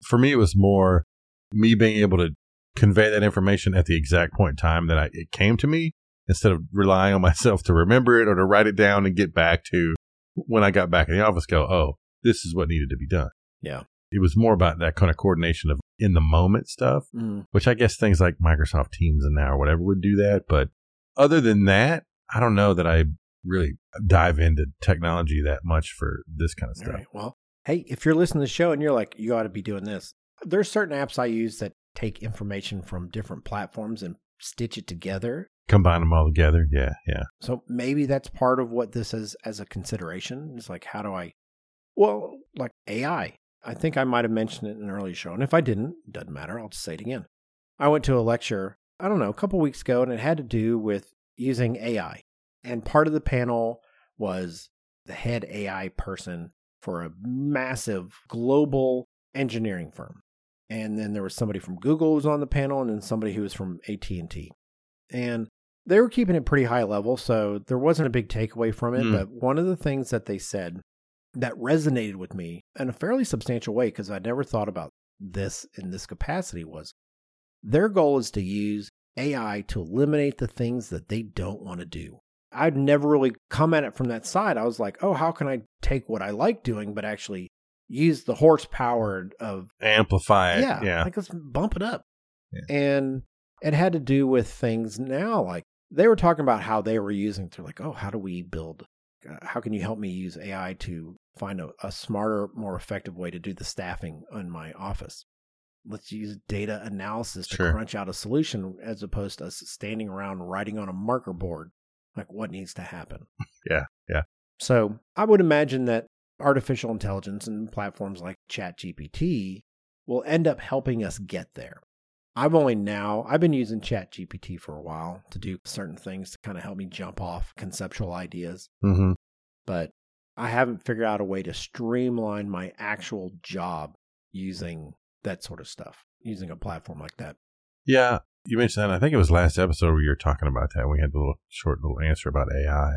for me, it was more me being able to convey that information at the exact point in time that I, it came to me instead of relying on myself to remember it or to write it down and get back to when I got back in the office, go, oh, this is what needed to be done. Yeah. It was more about that kind of coordination of in the moment stuff, Mm. which I guess things like Microsoft Teams and now or whatever would do that. But other than that, I don't know that I really dive into technology that much for this kind of stuff. right. Well, hey, if you're listening to the show and you're like, you ought to be doing this, there's certain apps I use that take information from different platforms and stitch it together. Combine them all together. Yeah. Yeah. So maybe that's part of what this is as a consideration. It's like, how do I, well, like AI. I think I might have mentioned it in an earlier show. And if I didn't, doesn't matter. I'll just say it again. I went to a lecture, I don't know, a couple weeks ago, and it had to do with using AI. And part of the panel was the head AI person for a massive global engineering firm. And then there was somebody from Google who was on the panel and then somebody who was from AT&T. And they were keeping it pretty high level, so there wasn't a big takeaway from it. Mm. But one of the things that they said that resonated with me in a fairly substantial way, because I'd never thought about this in this capacity, was their goal is to use AI to eliminate the things that they don't want to do. I'd never really come at it from that side. I was like, oh, how can I take what I like doing, but actually use the horsepower of Amplify it. yeah, Yeah. like let's bump it up. Yeah. And it had to do with things now, like they were talking about how they were using. They're like, oh, how do we build? Uh, how can you help me use AI to find a, a smarter, more effective way to do the staffing in my office? Let's use data analysis to Sure. crunch out a solution as opposed to us standing around writing on a marker board, like what needs to happen. Yeah, yeah. So I would imagine that artificial intelligence and platforms like ChatGPT will end up helping us get there. I've only now, I've been using ChatGPT for a while to do certain things to kind of help me jump off conceptual ideas, Mm-hmm. But I haven't figured out a way to streamline my actual job using that sort of stuff, using a platform like that. Yeah, you mentioned that. I think it was last episode where you were talking about that. We had the little short little answer about AI,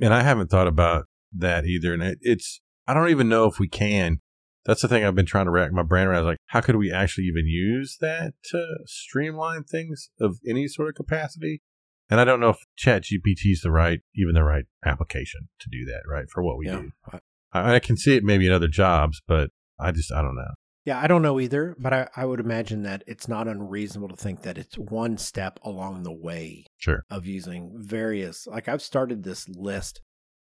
and I haven't thought about that either. And it, it's I don't even know if we can. That's the thing I've been trying to rack my brain around. Like, how could we actually even use that to streamline things of any sort of capacity? And I don't know if Chat GPT is the right, even the right application to do that, right? For what we yeah. do. I- I, I can see it maybe in other jobs, but I just, I don't know. Yeah, I don't know either, but I, I would imagine that it's not unreasonable to think that it's one step along the way Sure. of using various like I've started this list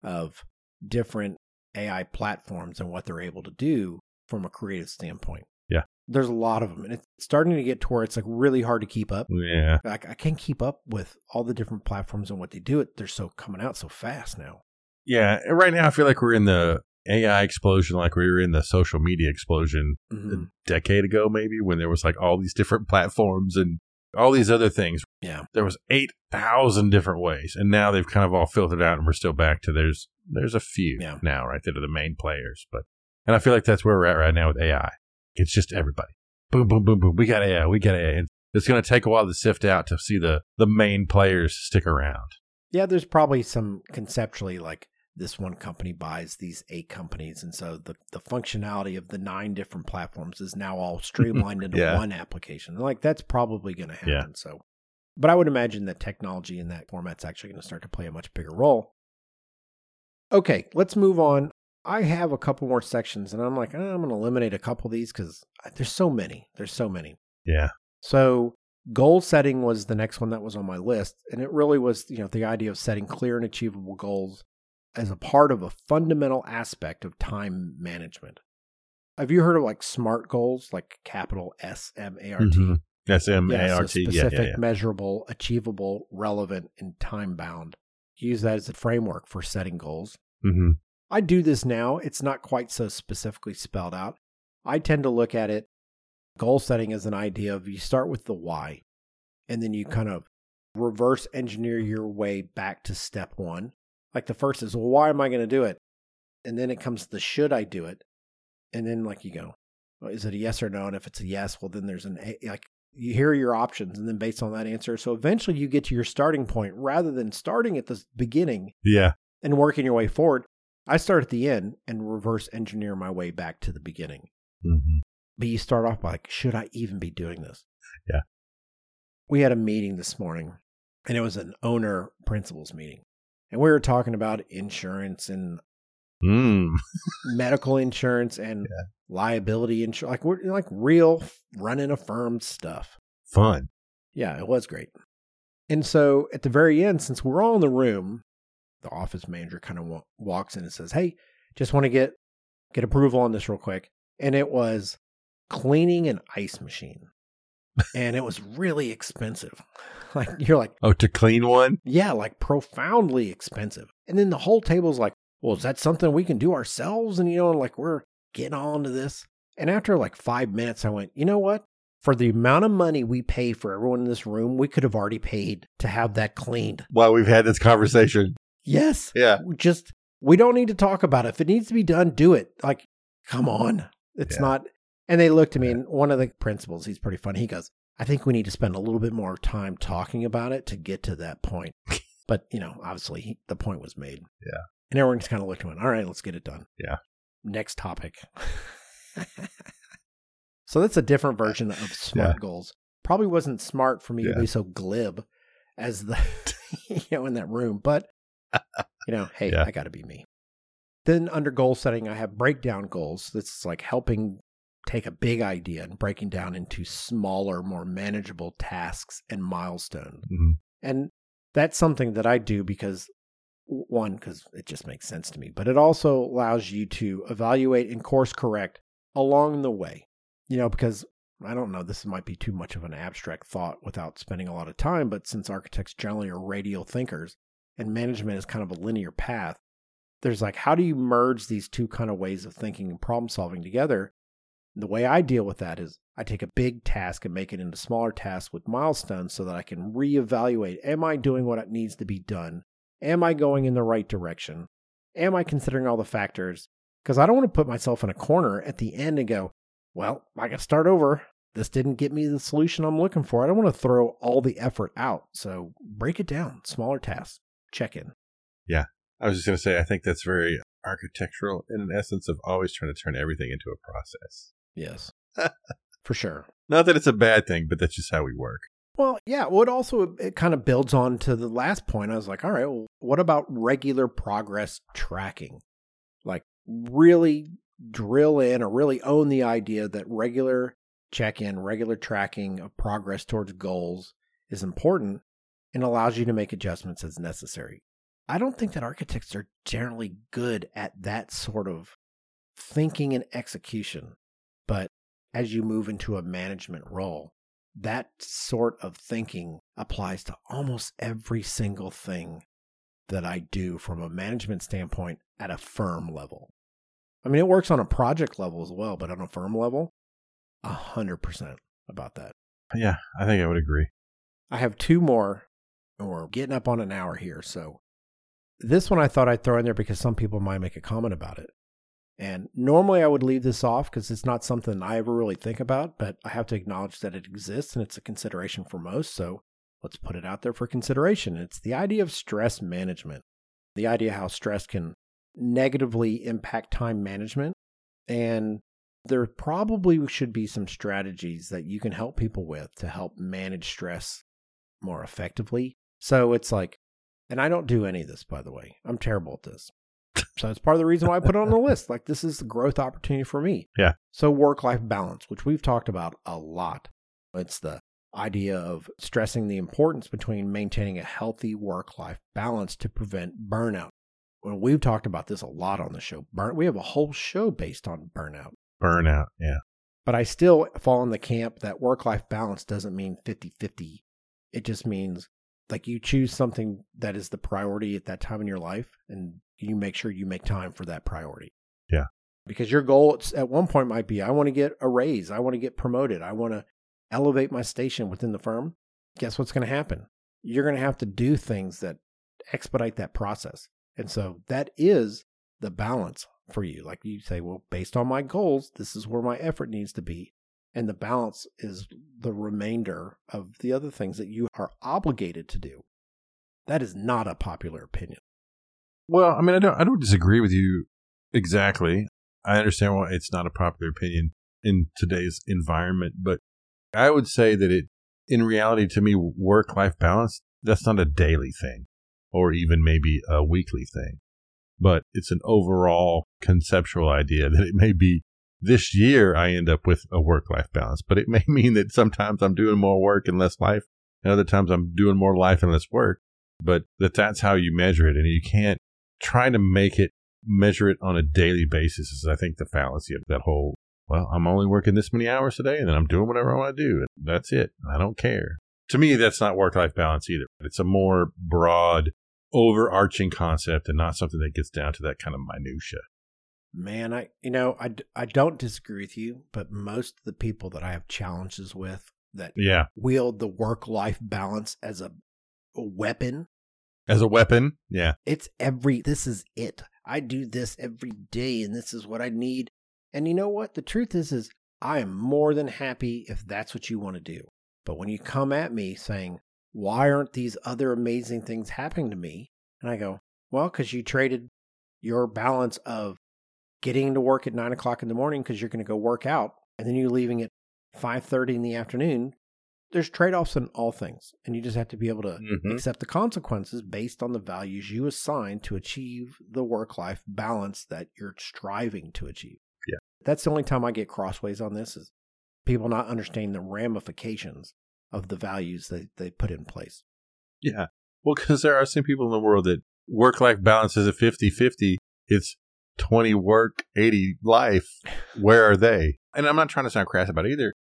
of different AI platforms and what they're able to do from a creative standpoint. There's a lot of them and it's starting to get to where it's like really hard to keep up. Yeah. Like I can't keep up with all the different platforms and what they do. It they're so coming out so fast now. Yeah. and Right now, I feel like we're in the AI explosion, like we were in the social media explosion Mhm. a decade ago, maybe when there was like all these different platforms and all these other things. Yeah. There was 8,000 different ways. And now they've kind of all filtered out and we're still back to there's, there's a few Yeah. now, right? That are the main players. But, and I feel like that's where we're at right now with AI. It's just everybody. Boom, boom, boom, boom. We got AI. We got AI. And it's going to take a while to sift out to see the, the main players stick around. Yeah, there's probably some conceptually like this one company buys these eight companies, and so the the functionality of the nine different platforms is now all streamlined into Yeah. one application. Like that's probably going to happen. Yeah. So, but I would imagine that technology in that format's actually going to start to play a much bigger role. Okay, let's move on. I have a couple more sections, and I'm like, "Oh, I'm going to eliminate a couple of these because there's so many. There's so many. Yeah. So goal setting was the next one that was on my list. And it really was, you know, the idea of setting clear and achievable goals as a part of a fundamental aspect of time management. Have you heard of like SMART goals, like capital S M A R T? Mhm. S M Yeah, A R T. Yeah, specific, yeah, yeah. measurable, achievable, relevant, and time bound. Use that as a framework for setting goals. hmm I do this now. It's not quite so specifically spelled out. I tend to look at it goal setting as an idea of you start with the why and then you kind of reverse engineer your way back to step one. Like the first is, well, why am I going to do it? And then it comes to the should I do it? And then like you go, well, is it a yes or no? And if it's a yes, well, then there's an a, like you hear your options and then based on that answer. So eventually you get to your starting point rather than starting at the beginning Yeah. and working your way forward. I start at the end and reverse engineer my way back to the beginning. hmm But you start off by like, should I even be doing this? Yeah. We had a meeting this morning and it was an owner principals meeting. And we were talking about insurance and Mm. medical insurance and Yeah. liability insurance. Like we're like real running a firm stuff. Fun. Yeah, it was great. And so at the very end, since we're all in the room, the office manager kind of wa- walks in and says, "Hey, just want to get get approval on this real quick." And it was cleaning an ice machine, and it was really expensive. Like you're like, Oh, to clean one? yeah, like profoundly expensive. And then the whole table's like, "Well, is that something we can do ourselves?" And you know, like we're getting on to this. And after like five minutes, I went, "You know what?" For the amount of money we pay for everyone in this room, we could have already paid to have that cleaned. While we've had this conversation. Yes. Yeah. Just, we don't need to talk about it. If it needs to be done, do it. Like, come on. It's Yeah. not. And they looked at me, and one of the principals, he's pretty funny. He goes, I think we need to spend a little bit more time talking about it to get to that point. but, you know, obviously he, the point was made. Yeah. And everyone just kind of looked and went, all right, let's get it done. Yeah. Next topic. so that's a different version of SMART Yeah. goals. Probably wasn't smart for me to be so glib as the, you know, in that room. But, you know, hey, Yeah. I got to be me. Then under goal setting, I have breakdown goals. That's like helping take a big idea and breaking down into smaller, more manageable tasks and milestones. Mhm. And that's something that I do because one, because it just makes sense to me, but it also allows you to evaluate and course correct along the way. You know, because I don't know, this might be too much of an abstract thought without spending a lot of time, but since architects generally are radial thinkers and management is kind of a linear path, there's like, how do you merge these two kind of ways of thinking and problem solving together? The way I deal with that is I take a big task and make it into smaller tasks with milestones so that I can reevaluate Am I doing what it needs to be done? Am I going in the right direction? Am I considering all the factors? Because I don't want to put myself in a corner at the end and go, Well, I got to start over. This didn't get me the solution I'm looking for. I don't want to throw all the effort out. So break it down, smaller tasks, check in. Yeah. I was just going to say, I think that's very architectural in an essence of always trying to turn everything into a process. Yes, for sure. Not that it's a bad thing, but that's just how we work. Well, yeah. Well, it also it kind of builds on to the last point. I was like, all right, well, what about regular progress tracking? Like, really drill in or really own the idea that regular check in, regular tracking of progress towards goals is important and allows you to make adjustments as necessary. I don't think that architects are generally good at that sort of thinking and execution. But as you move into a management role, that sort of thinking applies to almost every single thing that I do from a management standpoint at a firm level. I mean, it works on a project level as well, but on a firm level, a hundred percent about that. Yeah, I think I would agree. I have two more, we're getting up on an hour here. So this one I thought I'd throw in there because some people might make a comment about it. And normally I would leave this off because it's not something I ever really think about, but I have to acknowledge that it exists and it's a consideration for most. So let's put it out there for consideration. It's the idea of stress management, the idea how stress can negatively impact time management. And there probably should be some strategies that you can help people with to help manage stress more effectively. So it's like, and I don't do any of this, by the way. I'm terrible at this. So it's part of the reason why I put it on the list. Like this is the growth opportunity for me. Yeah. So work life balance, which we've talked about a lot. It's the idea of stressing the importance between maintaining a healthy work life balance to prevent burnout. Well, we've talked about this a lot on the show. Burn, we have a whole show based on burnout. Burnout, yeah. But I still fall in the camp that work life balance doesn't mean 50 50. It just means like you choose something that is the priority at that time in your life and you make sure you make time for that priority. Yeah. Because your goal at one point might be I want to get a raise, I want to get promoted, I want to elevate my station within the firm. Guess what's going to happen? You're going to have to do things that expedite that process. And so that is the balance for you. Like you say, well, based on my goals, this is where my effort needs to be. And the balance is the remainder of the other things that you are obligated to do. That is not a popular opinion. Well, I mean, I don't, I don't disagree with you exactly. I understand why it's not a popular opinion in today's environment, but I would say that it, in reality, to me, work life balance, that's not a daily thing or even maybe a weekly thing, but it's an overall conceptual idea that it may be this year I end up with a work life balance, but it may mean that sometimes I'm doing more work and less life, and other times I'm doing more life and less work. But that that's how you measure it, and you can't try to make it measure it on a daily basis. Is I think the fallacy of that whole. Well, I'm only working this many hours today, and then I'm doing whatever I want to do. And that's it. I don't care. To me, that's not work life balance either. It's a more broad, overarching concept, and not something that gets down to that kind of minutia. Man, I you know I, I don't disagree with you, but most of the people that I have challenges with that Yeah, wield the work life balance as a, a weapon, as a weapon. Yeah, it's every this is it. I do this every day, and this is what I need. And you know what? The truth is, is I am more than happy if that's what you want to do. But when you come at me saying, "Why aren't these other amazing things happening to me?" and I go, "Well, because you traded your balance of getting to work at nine o'clock in the morning because you're going to go work out, and then you're leaving at five thirty in the afternoon. There's trade offs in all things, and you just have to be able to Mhm. accept the consequences based on the values you assign to achieve the work life balance that you're striving to achieve. Yeah. That's the only time I get crossways on this is people not understanding the ramifications of the values that they put in place. yeah. Well, because there are some people in the world that work life balance is a 50 50. It's 20 work, 80 life. Where are they? And I'm not trying to sound crass about it either,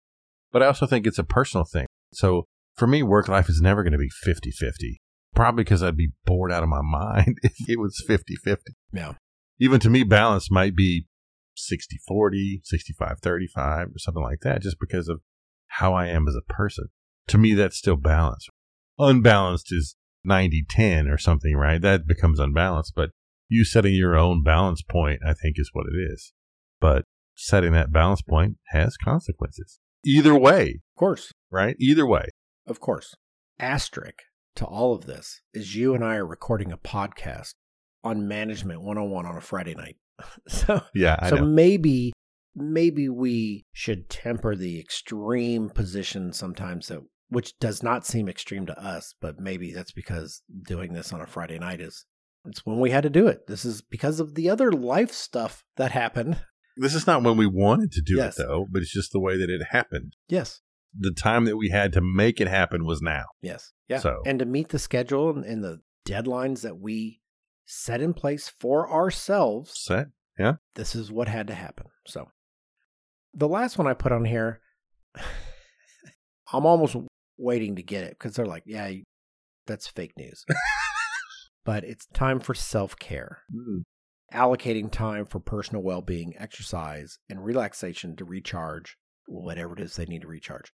but I also think it's a personal thing. So for me, work life is never going to be 50 50. Probably because I'd be bored out of my mind if it was 50 50. Yeah. Even to me, balance might be 60 40, 65 35, or something like that, just because of how I am as a person. To me, that's still balance. Unbalanced is 90 10 or something, right? That becomes unbalanced. But you setting your own balance point, I think, is what it is. But setting that balance point has consequences. Either way, Of course. right? Either way. Of course. Asterisk to all of this is you and I are recording a podcast on Management 101 on a Friday night. so Yeah, I so know. maybe maybe we should temper the extreme position sometimes that which does not seem extreme to us, but maybe that's because doing this on a Friday night is it's when we had to do it. This is because of the other life stuff that happened. This is not when we wanted to do Yes. it, though, but it's just the way that it happened. Yes. The time that we had to make it happen was now. Yes. Yeah. So- and to meet the schedule and, and the deadlines that we set in place for ourselves, Set. Yeah. this is what had to happen. So the last one I put on here, I'm almost waiting to get it because they're like, yeah, that's fake news. but it's time for self care, Mm. allocating time for personal well being, exercise, and relaxation to recharge whatever it is they need to recharge.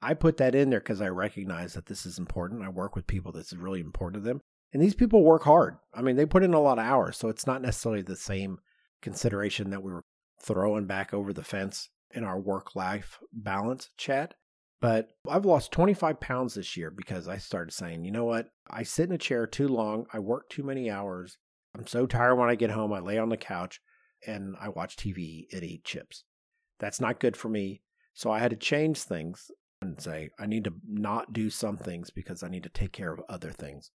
I put that in there because I recognize that this is important. I work with people that's really important to them. And these people work hard. I mean, they put in a lot of hours. So it's not necessarily the same consideration that we were throwing back over the fence in our work life balance chat. But I've lost 25 pounds this year because I started saying, you know what? I sit in a chair too long. I work too many hours. I'm so tired when I get home. I lay on the couch and I watch TV and eat chips. That's not good for me. So I had to change things and say, I need to not do some things because I need to take care of other things.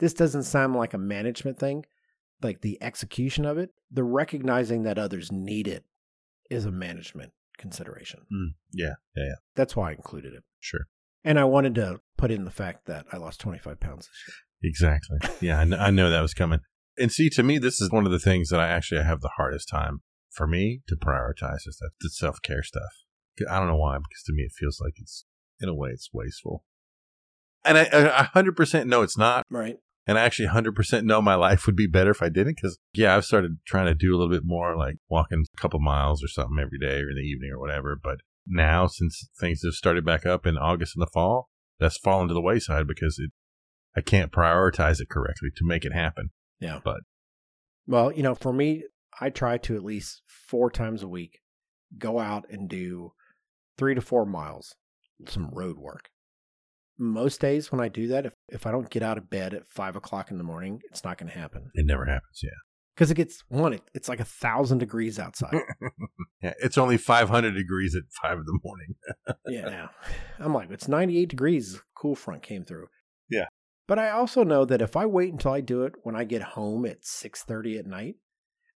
This doesn't sound like a management thing, like the execution of it. The recognizing that others need it is a management consideration. Mm. Yeah. Yeah. Yeah. That's why I included it. Sure. And I wanted to put in the fact that I lost 25 pounds this year. Exactly. Yeah. I know, I know that was coming. And see, to me, this is one of the things that I actually have the hardest time for me to prioritize is that the self care stuff. I don't know why, because to me, it feels like it's, in a way, it's wasteful. And I, I 100% know it's not. Right. And I actually 100% know my life would be better if I didn't. Because, yeah, I've started trying to do a little bit more, like walking a couple miles or something every day or in the evening or whatever. But now, since things have started back up in August and the fall, that's fallen to the wayside because it, I can't prioritize it correctly to make it happen. Yeah. But- well, you know, for me, I try to at least four times a week go out and do three to four miles, some road work. Most days when I do that, if, if I don't get out of bed at five o'clock in the morning, it's not going to happen It never happens. Yeah. because it gets one. It, it's like a thousand degrees outside. Yeah. It's only 500 degrees at five in the morning. yeah, I'm like, it's 98 degrees. Cool front came through. Yeah. But I also know that if I wait until I do it when I get home at 6:30 at night,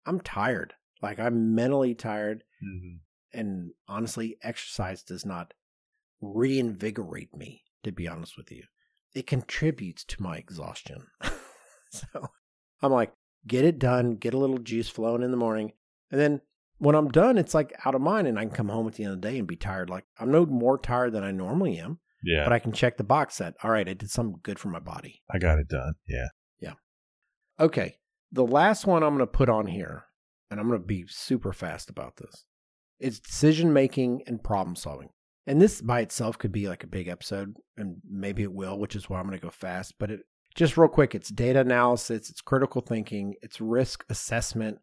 I'm tired. Like I'm mentally tired mm-hmm. and honestly exercise does not reinvigorate me to be honest with you. It contributes to my exhaustion. so I'm like, get it done, get a little juice flowing in the morning, and then when I'm done, it's like out of mind, and I can come home at the end of the day and be tired. Like I'm no more tired than I normally am, Yeah. but I can check the box that all right, I did something good for my body. I got it done. Yeah. Yeah. Okay, the last one I'm going to put on here, and I'm going to be super fast about this. It's decision making and problem solving. And this by itself could be like a big episode, and maybe it will, which is why I'm going to go fast. But it just real quick, it's data analysis, it's critical thinking, it's risk assessment,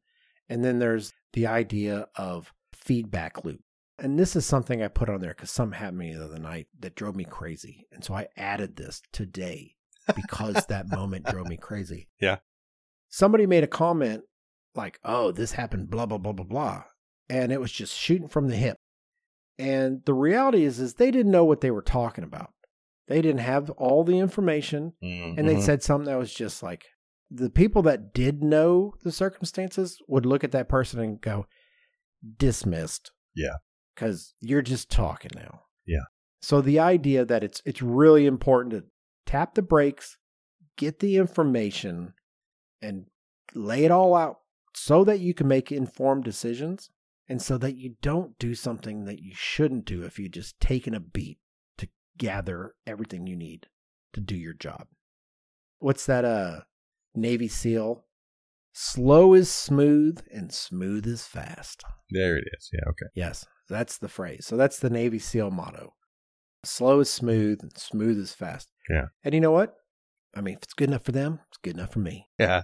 and then there's the idea of feedback loop. And this is something I put on there because something happened to me the other night that drove me crazy. And so I added this today because that moment drove me crazy. Yeah. Somebody made a comment like, oh, this happened, blah, blah, blah, blah, blah. And it was just shooting from the hip. And the reality is, is they didn't know what they were talking about. They didn't have all the information. And they Mhm. said something that was just like the people that did know the circumstances would look at that person and go, dismissed. Yeah. Because you're just talking now. Yeah. So the idea that it's it's really important to tap the brakes, get the information, and lay it all out so that you can make informed decisions and so that you don't do something that you shouldn't do if you just taken a beat to gather everything you need to do your job. What's that uh Navy SEAL Slow is smooth and smooth is fast. There it is. Yeah. Okay. Yes, that's the phrase. So that's the Navy SEAL motto. Slow is smooth and smooth is fast. Yeah. And you know what? I mean, if it's good enough for them, it's good enough for me. Yeah.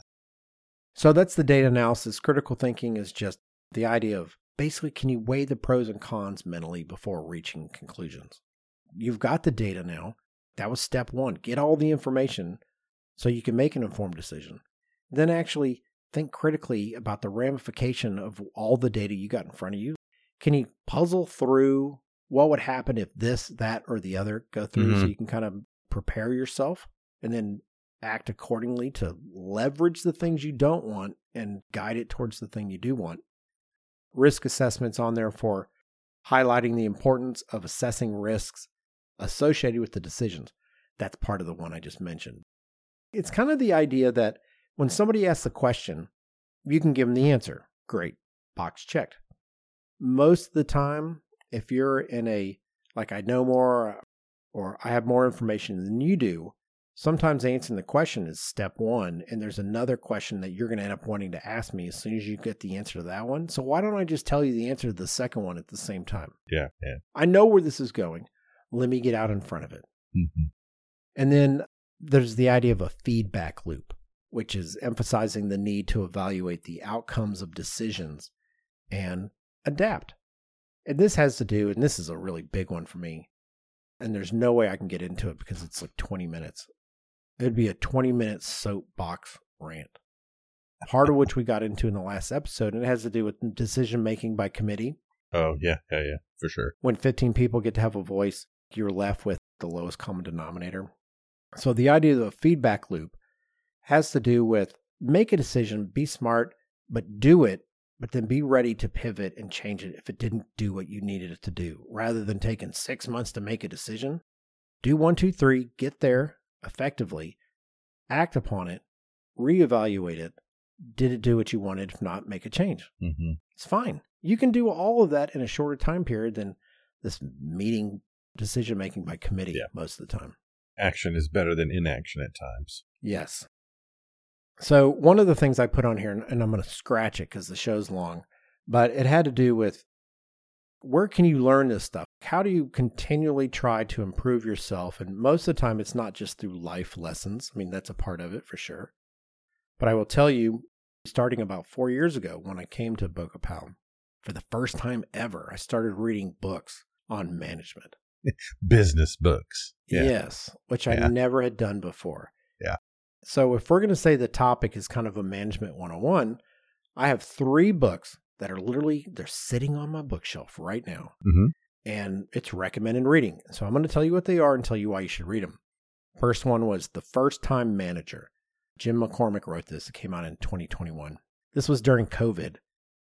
So that's the data analysis. Critical thinking is just the idea of basically can you weigh the pros and cons mentally before reaching conclusions? You've got the data now. That was step one. Get all the information so you can make an informed decision. Then actually think critically about the ramification of all the data you got in front of you. Can you puzzle through what would happen if this, that, or the other go through so Mhm. you can kind of prepare yourself and then act accordingly to leverage the things you don't want and guide it towards the thing you do want. Risk assessments on there for highlighting the importance of assessing risks associated with the decisions. That's part of the one I just mentioned. It's kind of the idea that when somebody asks a question, you can give them the answer. Great, box checked. Most of the time, if you're in a, like, I know more or I have more information than you do, sometimes answering the question is step one. And there's another question that you're going to end up wanting to ask me as soon as you get the answer to that one. So why don't I just tell you the answer to the second one at the same time? Yeah. Yeah. I know where this is going. Let me get out in front of it. hmm And then there's the idea of a feedback loop, which is emphasizing the need to evaluate the outcomes of decisions and adapt. And this has to do, and this is a really big one for me, and there's no way I can get into it because it's like 20 minutes. It'd be a 20 minute soapbox rant, part of which we got into in the last episode, and it has to do with decision making by committee. Oh yeah. Yeah. Yeah. For sure. When 15 people get to have a voice, you're left with the lowest common denominator. So the idea of a feedback loop has to do with make a decision, be smart, but do it, but then be ready to pivot and change it if it didn't do what you needed it to do. Rather than taking six months to make a decision, do one, two, three, get there effectively, act upon it, reevaluate it. Did it do what you wanted? If not, make a change. hmm It's fine. You can do all of that in a shorter time period than this meeting decision making by committee Yeah. most of the time. Action is better than inaction at times. Yes. So, one of the things I put on here, and I'm going to scratch it because the show's long, but it had to do with where can you learn this stuff? How do you continually try to improve yourself? And most of the time, it's not just through life lessons. I mean, that's a part of it for sure. But I will tell you, starting about four years ago, when I came to BOKA Powell, for the first time ever, I started reading books on management. Business books. Yeah. Yes, which I never had done before. Yeah. So if we're going to say the topic is kind of a management 101, I have three books that are literally they're sitting on my bookshelf right now hmm and it's recommended reading. So I'm going to tell you what they are and tell you why you should read them. First one was The First Time Manager. Jim McCormick wrote this. It came out in 2021. This was during COVID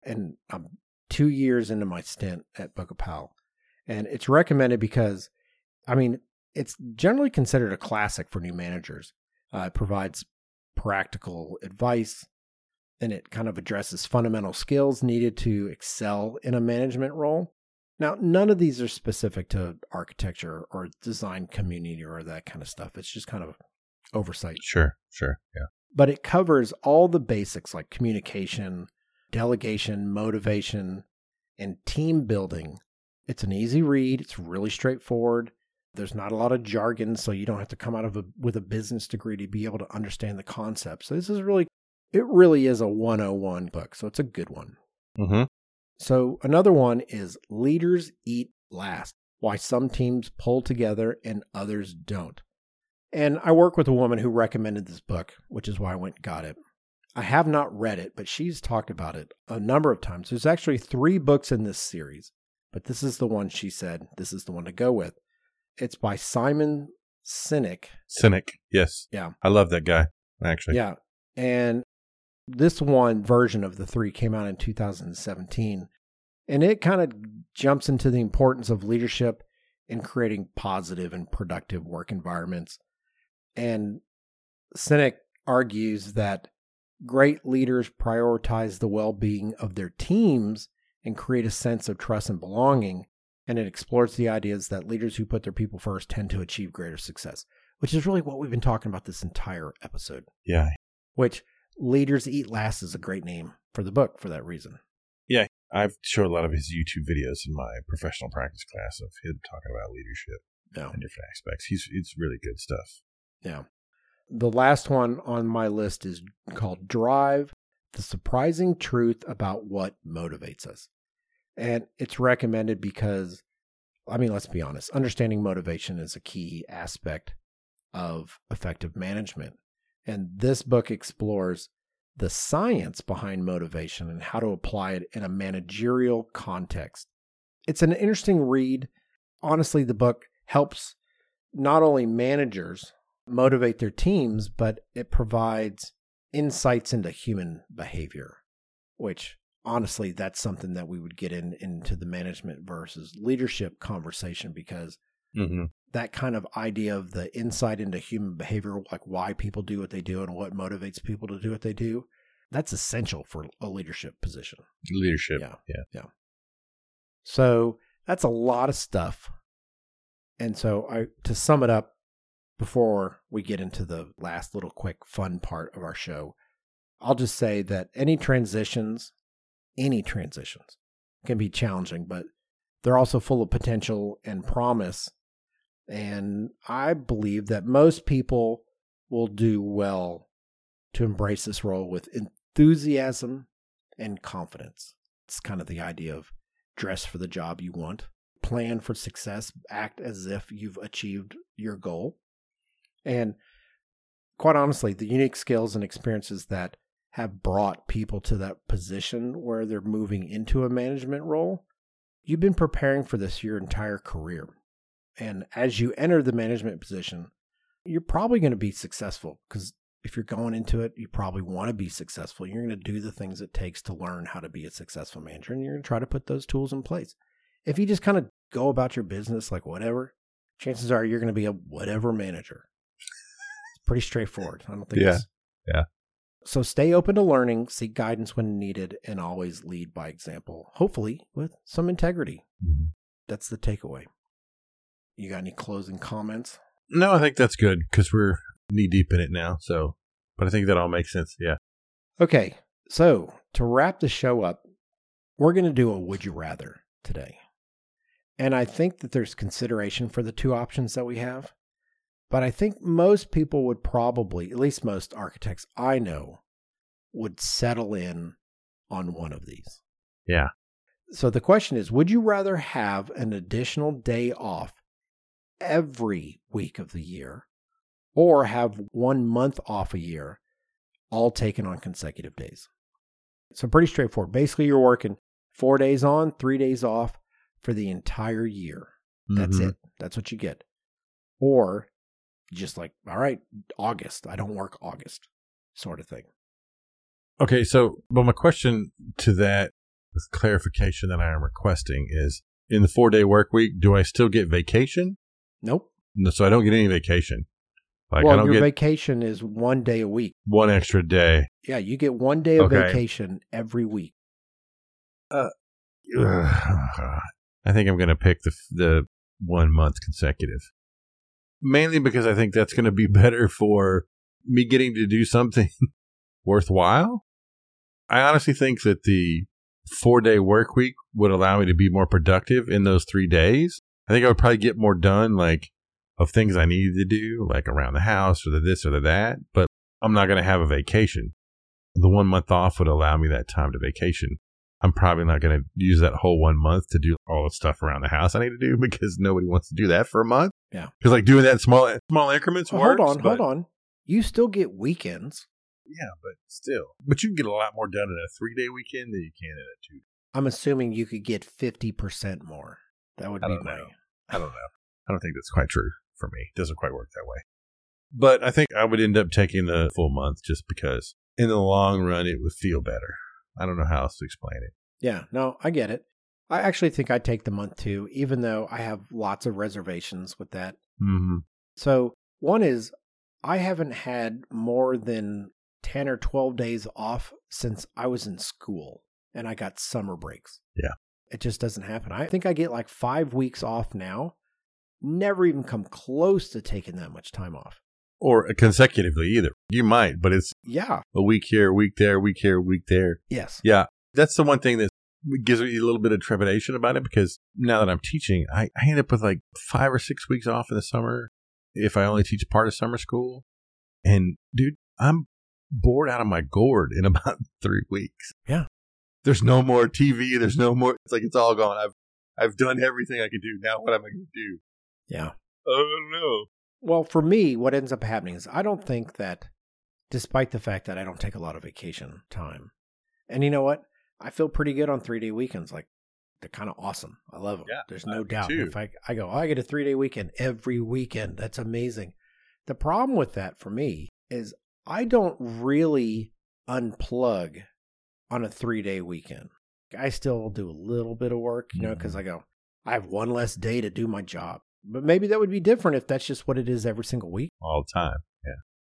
and I'm 2 years into my stint at BOKA Powell. And it's recommended because I mean, it's generally considered a classic for new managers. Uh, it provides practical advice and it kind of addresses fundamental skills needed to excel in a management role. Now, none of these are specific to architecture or design community or that kind of stuff. It's just kind of oversight. Sure. Sure. Yeah. But it covers all the basics like communication, delegation, motivation, and team building. It's an easy read, it's really straightforward. There's not a lot of jargon, so you don't have to come out of a, with a business degree to be able to understand the concept. So this is really, it really is a 101 book. So it's a good one. hmm So another one is Leaders Eat Last Why Some Teams Pull Together and Others Don't. And I work with a woman who recommended this book, which is why I went and got it. I have not read it, but she's talked about it a number of times. There's actually three books in this series, but this is the one she said this is the one to go with. It's by Simon Sinek. Cynic. Yes. Yeah. I love that guy. Actually. Yeah. And this one version of the three came out in 2017. And it kind of jumps into the importance of leadership in creating positive and productive work environments. And Sinek argues that great leaders prioritize the well being of their teams and create a sense of trust and belonging. And it explores the ideas that leaders who put their people first tend to achieve greater success, which is really what we've been talking about this entire episode Yeah. which Leaders Eat Last is a great name for the book for that reason. Yeah, I've showed a lot of his YouTube videos in my professional practice class of him talking about leadership Yeah. and different aspects. He's it's really good stuff. Yeah. The last one on my list is called Drive The Surprising Truth About What Motivates Us. And it's recommended because, I mean, let's be honest, understanding motivation is a key aspect of effective management. And this book explores the science behind motivation and how to apply it in a managerial context. It's an interesting read. Honestly, the book helps not only managers motivate their teams, but it provides insights into human behavior, which honestly, that's something that we would get in into the management versus leadership conversation because Mm-hmm. That kind of idea of the insight into human behavior, like why people do what they do and what motivates people to do what they do, that's essential for a leadership position. Leadership. Yeah. Yeah. So that's a lot of stuff. And so I to sum it up before we get into the last little quick fun part of our show, I'll just say that any transitions, any transitions can be challenging, but they're also full of potential and promise. And I believe that most people will do well to embrace this role with enthusiasm and confidence. It's kind of the idea of dress for the job you want, plan for success, act as if you've achieved your goal. And quite honestly, the unique skills and experiences that have brought people to that position where they're moving into a management role, you've been preparing for this your entire career. And as you enter the management position, you're probably going to be successful because if you're going into it, you probably want to be successful. You're going to do the things it takes to learn how to be a successful manager, and you're going to try to put those tools in place. If you just kind of go about your business like whatever, chances are you're going to be a whatever manager. It's pretty straightforward. I don't think Yeah. Yeah. So stay open to learning, seek guidance when needed, and always lead by example, hopefully with some integrity. Mhm. That's the takeaway. You got any closing comments? No, I think that's good because we're knee deep in it now. So, but I think that all makes sense. Yeah. Okay, so to wrap the show up, we're going to do a would you rather today. And I think that there's consideration for the two options that we have. But I think most people would probably, at least most architects I know, would settle in on one of these. Yeah. So the question is would you rather have an additional day off every week of the year or have one month off a year, all taken on consecutive days? So pretty straightforward. Basically, you're working four days on, three days off for the entire year. That's Mhm. it. That's what you get. Or just like, all right, August, I don't work August, sort of thing. Okay. So, but my question to that with clarification that I am requesting is in the four day work week, do I still get vacation? Nope. No, so I don't get any vacation. Like I well, don't your get vacation is one day a week. one extra day. Yeah, you get one day of Okay. vacation every week. Ugh. Uh, I think I'm going to pick the the one month consecutive, mainly because I think that's going to be better for me getting to do something worthwhile. I honestly think that the four day work week would allow me to be more productive in those three days. I think I would probably get more done, like of things I needed to do, like around the house or the this or the that. But I'm not going to have a vacation. The one month off would allow me that time to vacation. I'm probably not going to use that whole one month to do all the stuff around the house I need to do because nobody wants to do that for a month. Yeah. Because like doing that in small small increments Well, works. hold on, but- hold on. You still get weekends. Yeah, but still, but you can get a lot more done in a three day weekend than you can in a two. I'm assuming you could get 50% more. That would I be don't my. know. I don't know. I don't think that's quite true for me. It doesn't quite work that way. But I think I would end up taking the full month just because in the long run it would feel better. I don't know how else to explain it. Yeah, no, I get it. I actually think I'd take the month too, even though I have lots of reservations with that. Mm-hmm. So, one is I haven't had more than 10 or 12 days off since I was in school and I got summer breaks. Yeah. It just doesn't happen. I think I get like five weeks off now. Never even come close to taking that much time off. or consecutively either. You might, but it's Yeah. a week here, a week there, a week here, a week there. Yes. Yeah, that's the one thing that gives me a little bit of trepidation about it because now that I'm teaching, I, I end up with like five or six weeks off in the summer if I only teach part of summer school. And dude, I'm bored out of my gourd in about three weeks. Yeah. There's no more TV. There's no more. It's like it's all gone. I've I've done everything I can do. Now what am I going to do? Yeah. Oh no. Well, for me, what ends up happening is I don't think that, despite the fact that I don't take a lot of vacation time, and you know what? I feel pretty good on three day weekends. Like, they're kind of awesome. I love them. Yeah, There's no me doubt. too. If I, I go, oh, I get a three day weekend every weekend. That's amazing. The problem with that for me is I don't really unplug on a three day weekend. I still do a little bit of work, you know, because Mhm. I go, I have one less day to do my job. But maybe that would be different if that's just what it is every single week. All the time. Yeah.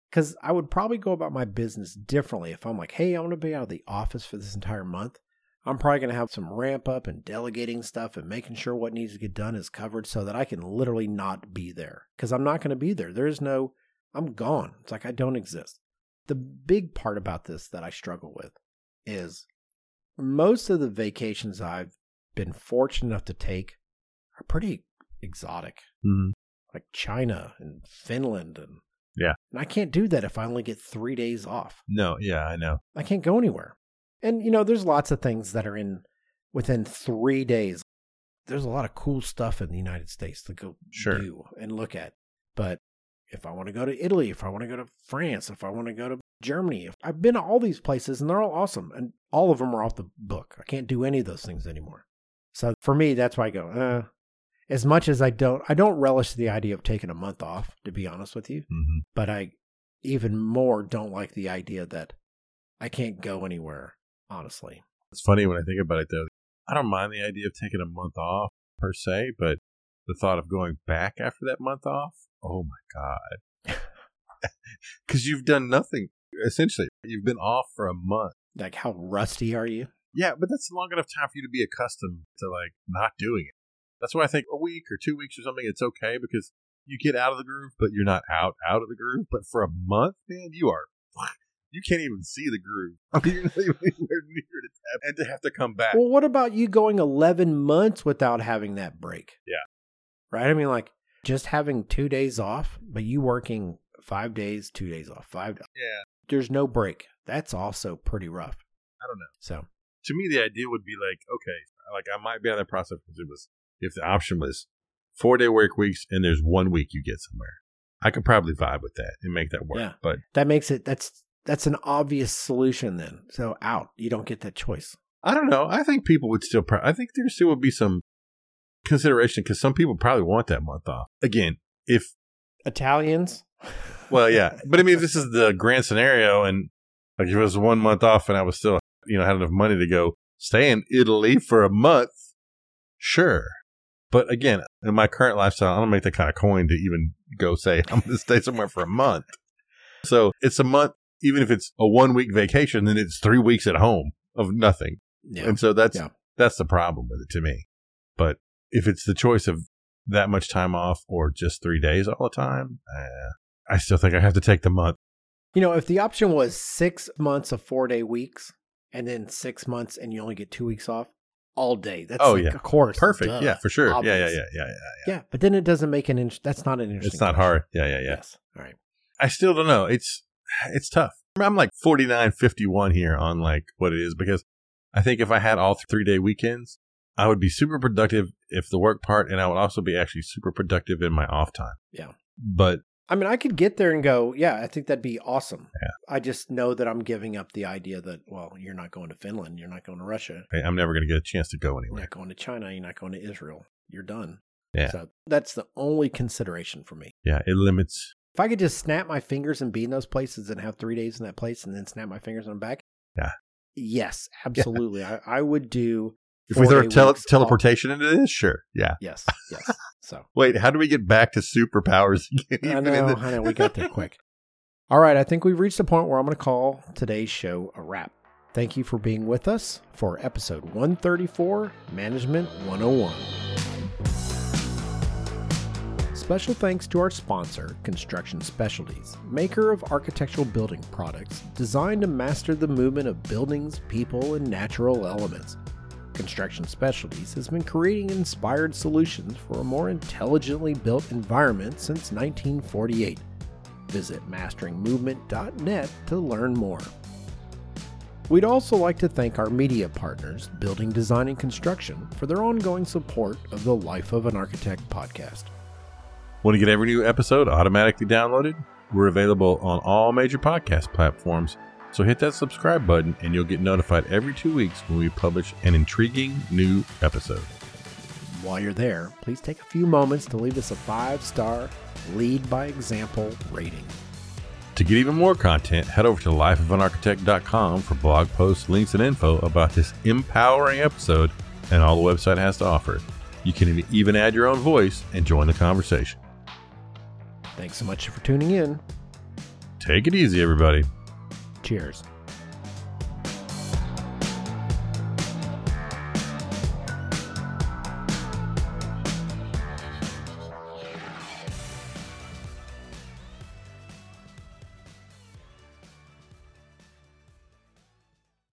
Because I would probably go about my business differently if I'm like, hey, I want to be out of the office for this entire month. I'm probably going to have some ramp up and delegating stuff and making sure what needs to get done is covered so that I can literally not be there. Because I'm not going to be there. There is no, I'm gone. It's like I don't exist. The big part about this that I struggle with is most of the vacations I've been fortunate enough to take are pretty exotic Mm-hmm. like China and Finland and Yeah. And I can't do that if I only get 3 days off. No, yeah, I know. I can't go anywhere. And you know, there's lots of things that are in within 3 days. There's a lot of cool stuff in the United States to go Sure. do and look at. But if I want to go to Italy, if I want to go to France, if I want to go to Germany, I've been to all these places and they're all awesome and all of them are off the book. I can't do any of those things anymore. So for me, that's why I go, uh, as much as I don't, I don't relish the idea of taking a month off, to be honest with you Mm-hmm. but I even more don't like the idea that I can't go anywhere, honestly. It's funny when I think about it, though. I don't mind the idea of taking a month off per se, but the thought of going back after that month off, oh my God. Because you've done nothing, essentially. You've been off for a month. Like, how rusty are you? Yeah, but that's long enough time for you to be accustomed to like not doing it. That's why I think a week or two weeks or something, it's okay because you get out of the groove, but you're not out out of the groove. But for a month, man, you are you can't even see the groove. I mean, you're not even anywhere near it, and to have to come back. Well, what about you going 11 months without having that break? Yeah. Right? I mean, like, just having two days off, but you working five days, two days off, five. Yeah, There's no break. That's also pretty rough. I don't know. So, To me, the idea would be like, okay, like I might be on that process if it was if the option was four day work weeks and there's one week you get somewhere. I could probably vibe with that and make that work. Yeah. But that makes it, that's, that's an obvious solution then. So, out. You don't get that choice. I don't know. I think people would still. Pro- I think there still would be some consideration because some people probably want that month off. Again, if Italians? well, yeah, but I mean, if this is the grand scenario, and like if it was one month off, and I was still, you know, had enough money to go stay in Italy for a month, sure. But again, in my current lifestyle, I don't make that kind of coin to even go say I'm going to stay somewhere for a month. So it's a month, even if it's a one week vacation, then it's three weeks at home of nothing. Yeah. And so that's Yeah. that's the problem with it to me. But if it's the choice of that much time off or just three days all the time, uh, I still think I have to take the month. You know, if the option was six months of four day weeks and then six months and you only get two weeks off all day, that's Oh, like, yeah. of course. Perfect. duh, yeah, for sure. Yeah, yeah, yeah, yeah, yeah. Yeah, but then it doesn't make an int- that's not an interesting. It's not question. hard. Yeah, yeah, yeah. Yes. All right. I still don't know. It's it's tough. I'm like 49, 51 here on like what it is because I think if I had all three day weekends, I would be super productive if the work part, and I would also be actually super productive in my off time. Yeah. But I mean, I could get there and go, yeah, I think that'd be awesome. Yeah. I just know that I'm giving up the idea that, well, you're not going to Finland, you're not going to Russia, I- I'm never going to get a chance to go anywhere. you're not going to China, you're not going to Israel. You're done. Yeah. So that's the only consideration for me. Yeah, it limits. If I could just snap my fingers and be in those places and have three days in that place and then snap my fingers and I'm back. Yeah. Yes, absolutely. I, I would do. If we throw tele- weeks off. teleportation into this, sure. Yeah. Yes, yes. So Wait, how do we get back to superpowers again? I know, the- I know. We got there quick. All right, I think we've reached the point where I'm going to call today's show a wrap. Thank you for being with us for episode 134 Management 101. Special thanks to our sponsor, Construction Specialties, maker of architectural building products designed to master the movement of buildings, people, and natural elements. Construction Specialties has been creating inspired solutions for a more intelligently built environment since 1948. Visit masteringmovement.net to learn more. We'd also like to thank our media partners, Building Design and Construction, for their ongoing support of the Life of an Architect podcast. Want to get every new episode automatically downloaded? We're available on all major podcast platforms, so hit that subscribe button and you'll get notified every two weeks when we publish an intriguing new episode. While you're there, please take a few moments to leave us a five star lead by example rating. To get even more content, head over to lifeofanarchitect.com for blog posts, links, and info about this empowering episode and all the website has to offer. You can even add your own voice and join the conversation. Thanks so much for tuning in. Take it easy, everybody. Cheers.